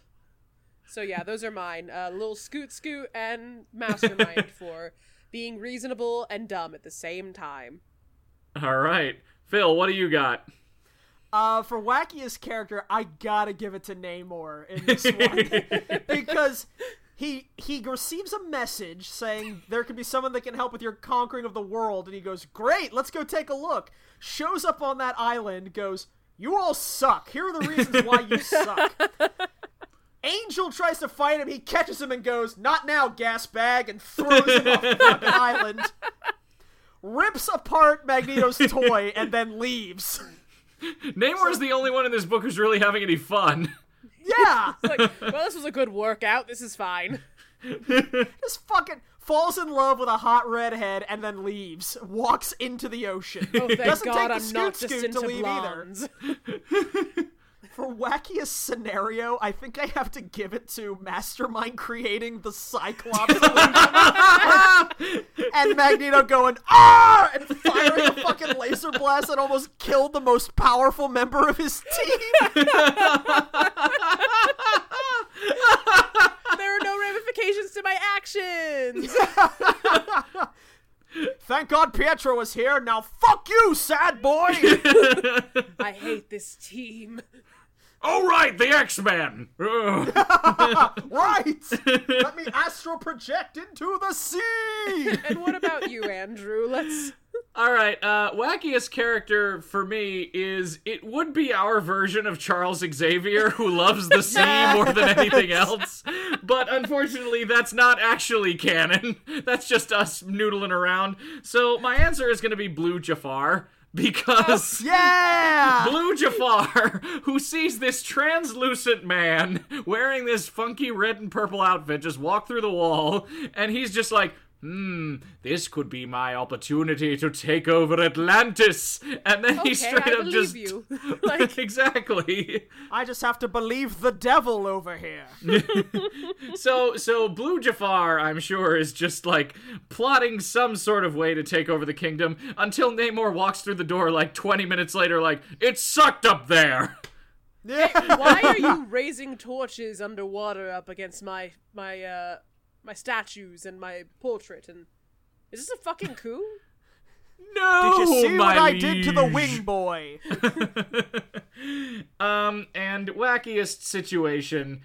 So yeah, those are mine. Uh, little Scoot Scoot and Mastermind for being reasonable and dumb at the same time. All right, Phil, what do you got? Uh, for wackiest character, I gotta give it to Namor in this one because he he receives a message saying there could be someone that can help with your conquering of the world, and he goes, "Great, let's go take a look." Shows up on that island, goes, "You all suck. Here are the reasons why you suck." Angel tries to fight him. He catches him and goes, "Not now, gas bag," and throws him off the fucking island. Rips apart Magneto's toy and then leaves. Namor's the only one in this book who's really having any fun. Yeah. Like, well, this was a good workout. This is fine. just fucking falls in love with a hot redhead and then leaves. Walks into the ocean. Oh, thank Doesn't God take the I'm not scoot just scoot to leave blondes. either. For wackiest scenario, I think I have to give it to Mastermind creating the Cyclops illusion. and Magneto going ah and firing a fucking laser blast that almost killed the most powerful member of his team. there are no ramifications to my actions. Thank God Pietro was here. Now fuck you, sad boy. I hate this team. Oh right, the X Men. right. Let me astral project into the sea. And what about you, Andrew? Let's. All right, uh, wackiest character for me is it would be our version of Charles Xavier, who loves the sea more than anything else. But unfortunately, that's not actually canon. That's just us noodling around. So my answer is going to be Blue Jafar because oh, Yeah. Blue Jafar, who sees this translucent man wearing this funky red and purple outfit just walk through the wall, and he's just like, hmm, this could be my opportunity to take over Atlantis. And then Okay, he straight I up just. you. like, exactly. I just have to believe the devil over here. So, so Blue Jafar, I'm sure, is just like plotting some sort of way to take over the kingdom until Namor walks through the door like 20 minutes later, like, it sucked up there. why are you raising torches underwater up against my my uh my statues and my portrait? And is this a fucking coup? No, Did you see my what I did to the wing boy? Um, and wackiest situation,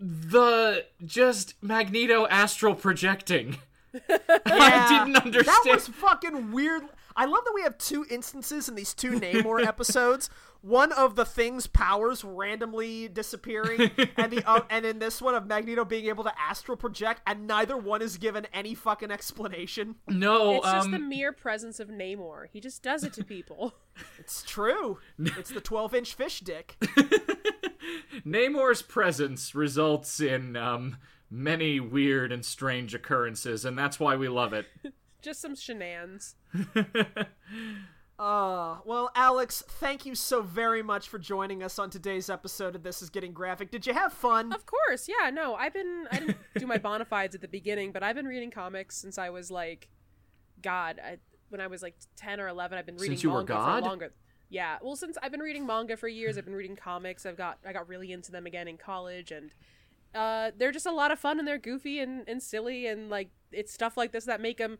the just Magneto astral projecting. I didn't understand. That was fucking weird. I love that we have two instances in these two Namor episodes. One of the thing's powers randomly disappearing, and the uh, and in this one of Magneto being able to astral project, and neither one is given any fucking explanation. no, It's just um, the mere presence of Namor. He just does it to people. It's true. It's the twelve-inch fish dick. Namor's presence results in um many weird and strange occurrences, and that's why we love it. Just some shenanigans. Uh, well, Alex, thank you so very much for joining us on today's episode of This Is Getting Graphic. Did you have fun? Of course, yeah. No, I've been I didn't do my bona fides at the beginning, but I've been reading comics since I was like, God, I, when I was like ten or eleven. I've been reading Since you were manga God? for longer. Yeah, well, since I've been reading manga for years, I've been reading comics. I've got I got really into them again in college, and uh, they're just a lot of fun and they're goofy and, and silly and like it's stuff like this that make them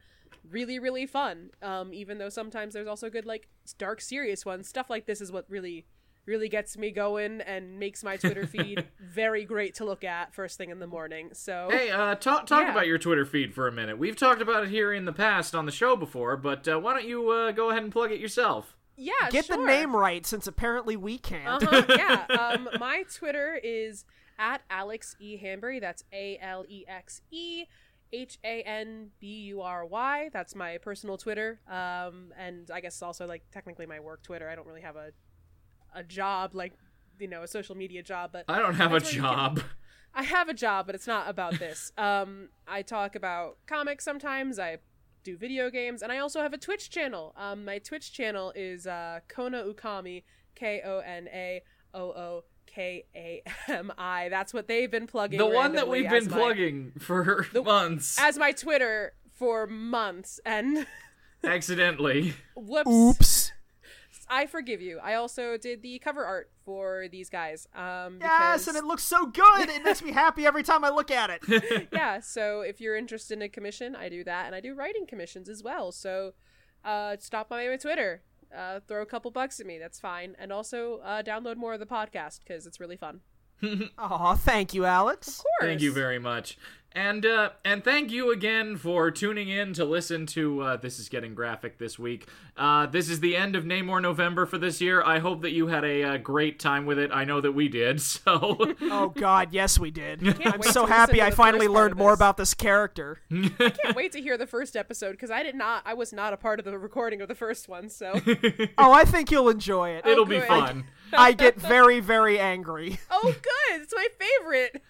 really really fun. Um, even though sometimes there's also good like dark serious ones. Stuff like this is what really really gets me going and makes my Twitter feed very great to look at first thing in the morning. So Hey, uh, talk talk Yeah. about your Twitter feed for a minute. We've talked about it here in the past on the show before, but uh, why don't you uh, go ahead and plug it yourself? yeah, Get the name right, since apparently we can't. Uh-huh, yeah. Um, my Twitter is at Alex E Hanbury. That's A L E X E H A N B U R Y. That's my personal Twitter. Um, and I guess also like technically my work Twitter. I don't really have a a job like you know a social media job, but I don't have a you can- job. I have a job, but it's not about this. Um, I talk about comics sometimes. I do video games, and I also have a Twitch channel. Um, my Twitch channel is uh, Kona Ookami, K O N A O O K A M I. That's what they've been plugging. The one that we've been my- plugging for months as my Twitter for months, and accidentally. whoops. Oops. I forgive you. I also did the cover art for these guys. Um, Yes, because- and it looks so good. It makes me happy every time I look at it. yeah, so if you're interested in a commission, I do that, and I do writing commissions as well. So uh, stop by my Twitter, uh, throw a couple bucks at me. That's fine, and also uh, download more of the podcast because it's really fun. Aw, thank you, Alex. Of course. Thank you very much. And uh, and thank you again for tuning in to listen to uh, this is getting graphic this week. Uh, this is the end of Namor November for this year. I hope that you had a uh, great time with it. I know that we did. So Oh God, yes we did. I'm so happy I finally learned more about this character. I can't wait to hear the first episode because I did not. I was not a part of the recording of the first one, so oh, I think you'll enjoy it. it'll be fun. I get very, very angry. oh, good. It's my favorite.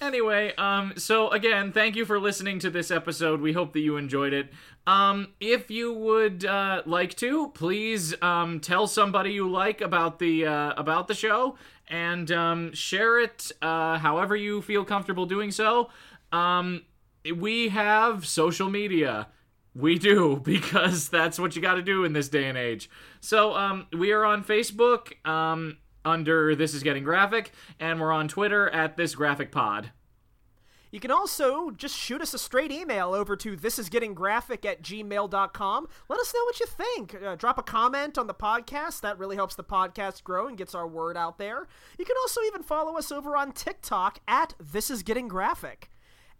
Anyway, um, so again, thank you for listening to this episode. We hope that you enjoyed it. Um, if you would uh, like to, please um, tell somebody you like about the uh, about the show and um, share it uh, however you feel comfortable doing so. Um, we have social media. We do because that's what you got to do in this day and age. So um, we are on Facebook um, under This Is Getting Graphic, and we're on Twitter at This Graphic Pod. You can also just shoot us a straight email over to thisisgettinggraphic at gmail.com. Let us know what you think. Uh, drop a comment on the podcast. That really helps the podcast grow and gets our word out there. You can also even follow us over on TikTok at thisisgettinggraphic.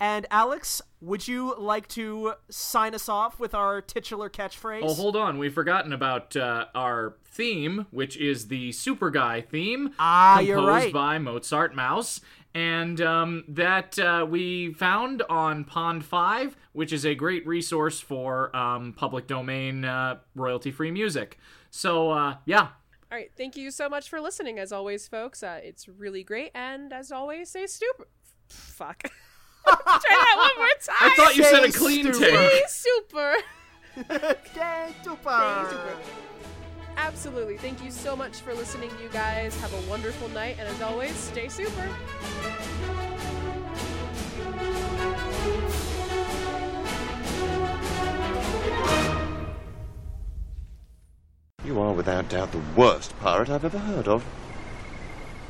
And Alex, would you like to sign us off with our titular catchphrase? Oh, hold on. We've forgotten about uh, our theme, which is the Super Guy theme, Ah, composed you're right. by Mozart Mouse, and um, that uh, we found on Pond Five, which is a great resource for um, public domain uh, royalty-free music. So, uh, yeah. All right. Thank you so much for listening, as always, folks. Uh, it's really great, and as always, stay stupid. Fuck. Try that one more time. I thought you said a clean stupid. take. Super. Yay, super. Stay super. Absolutely. Thank you so much for listening, you guys. Have a wonderful night, and as always, stay super. You are without doubt the worst pirate I've ever heard of.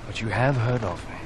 But you have heard of me.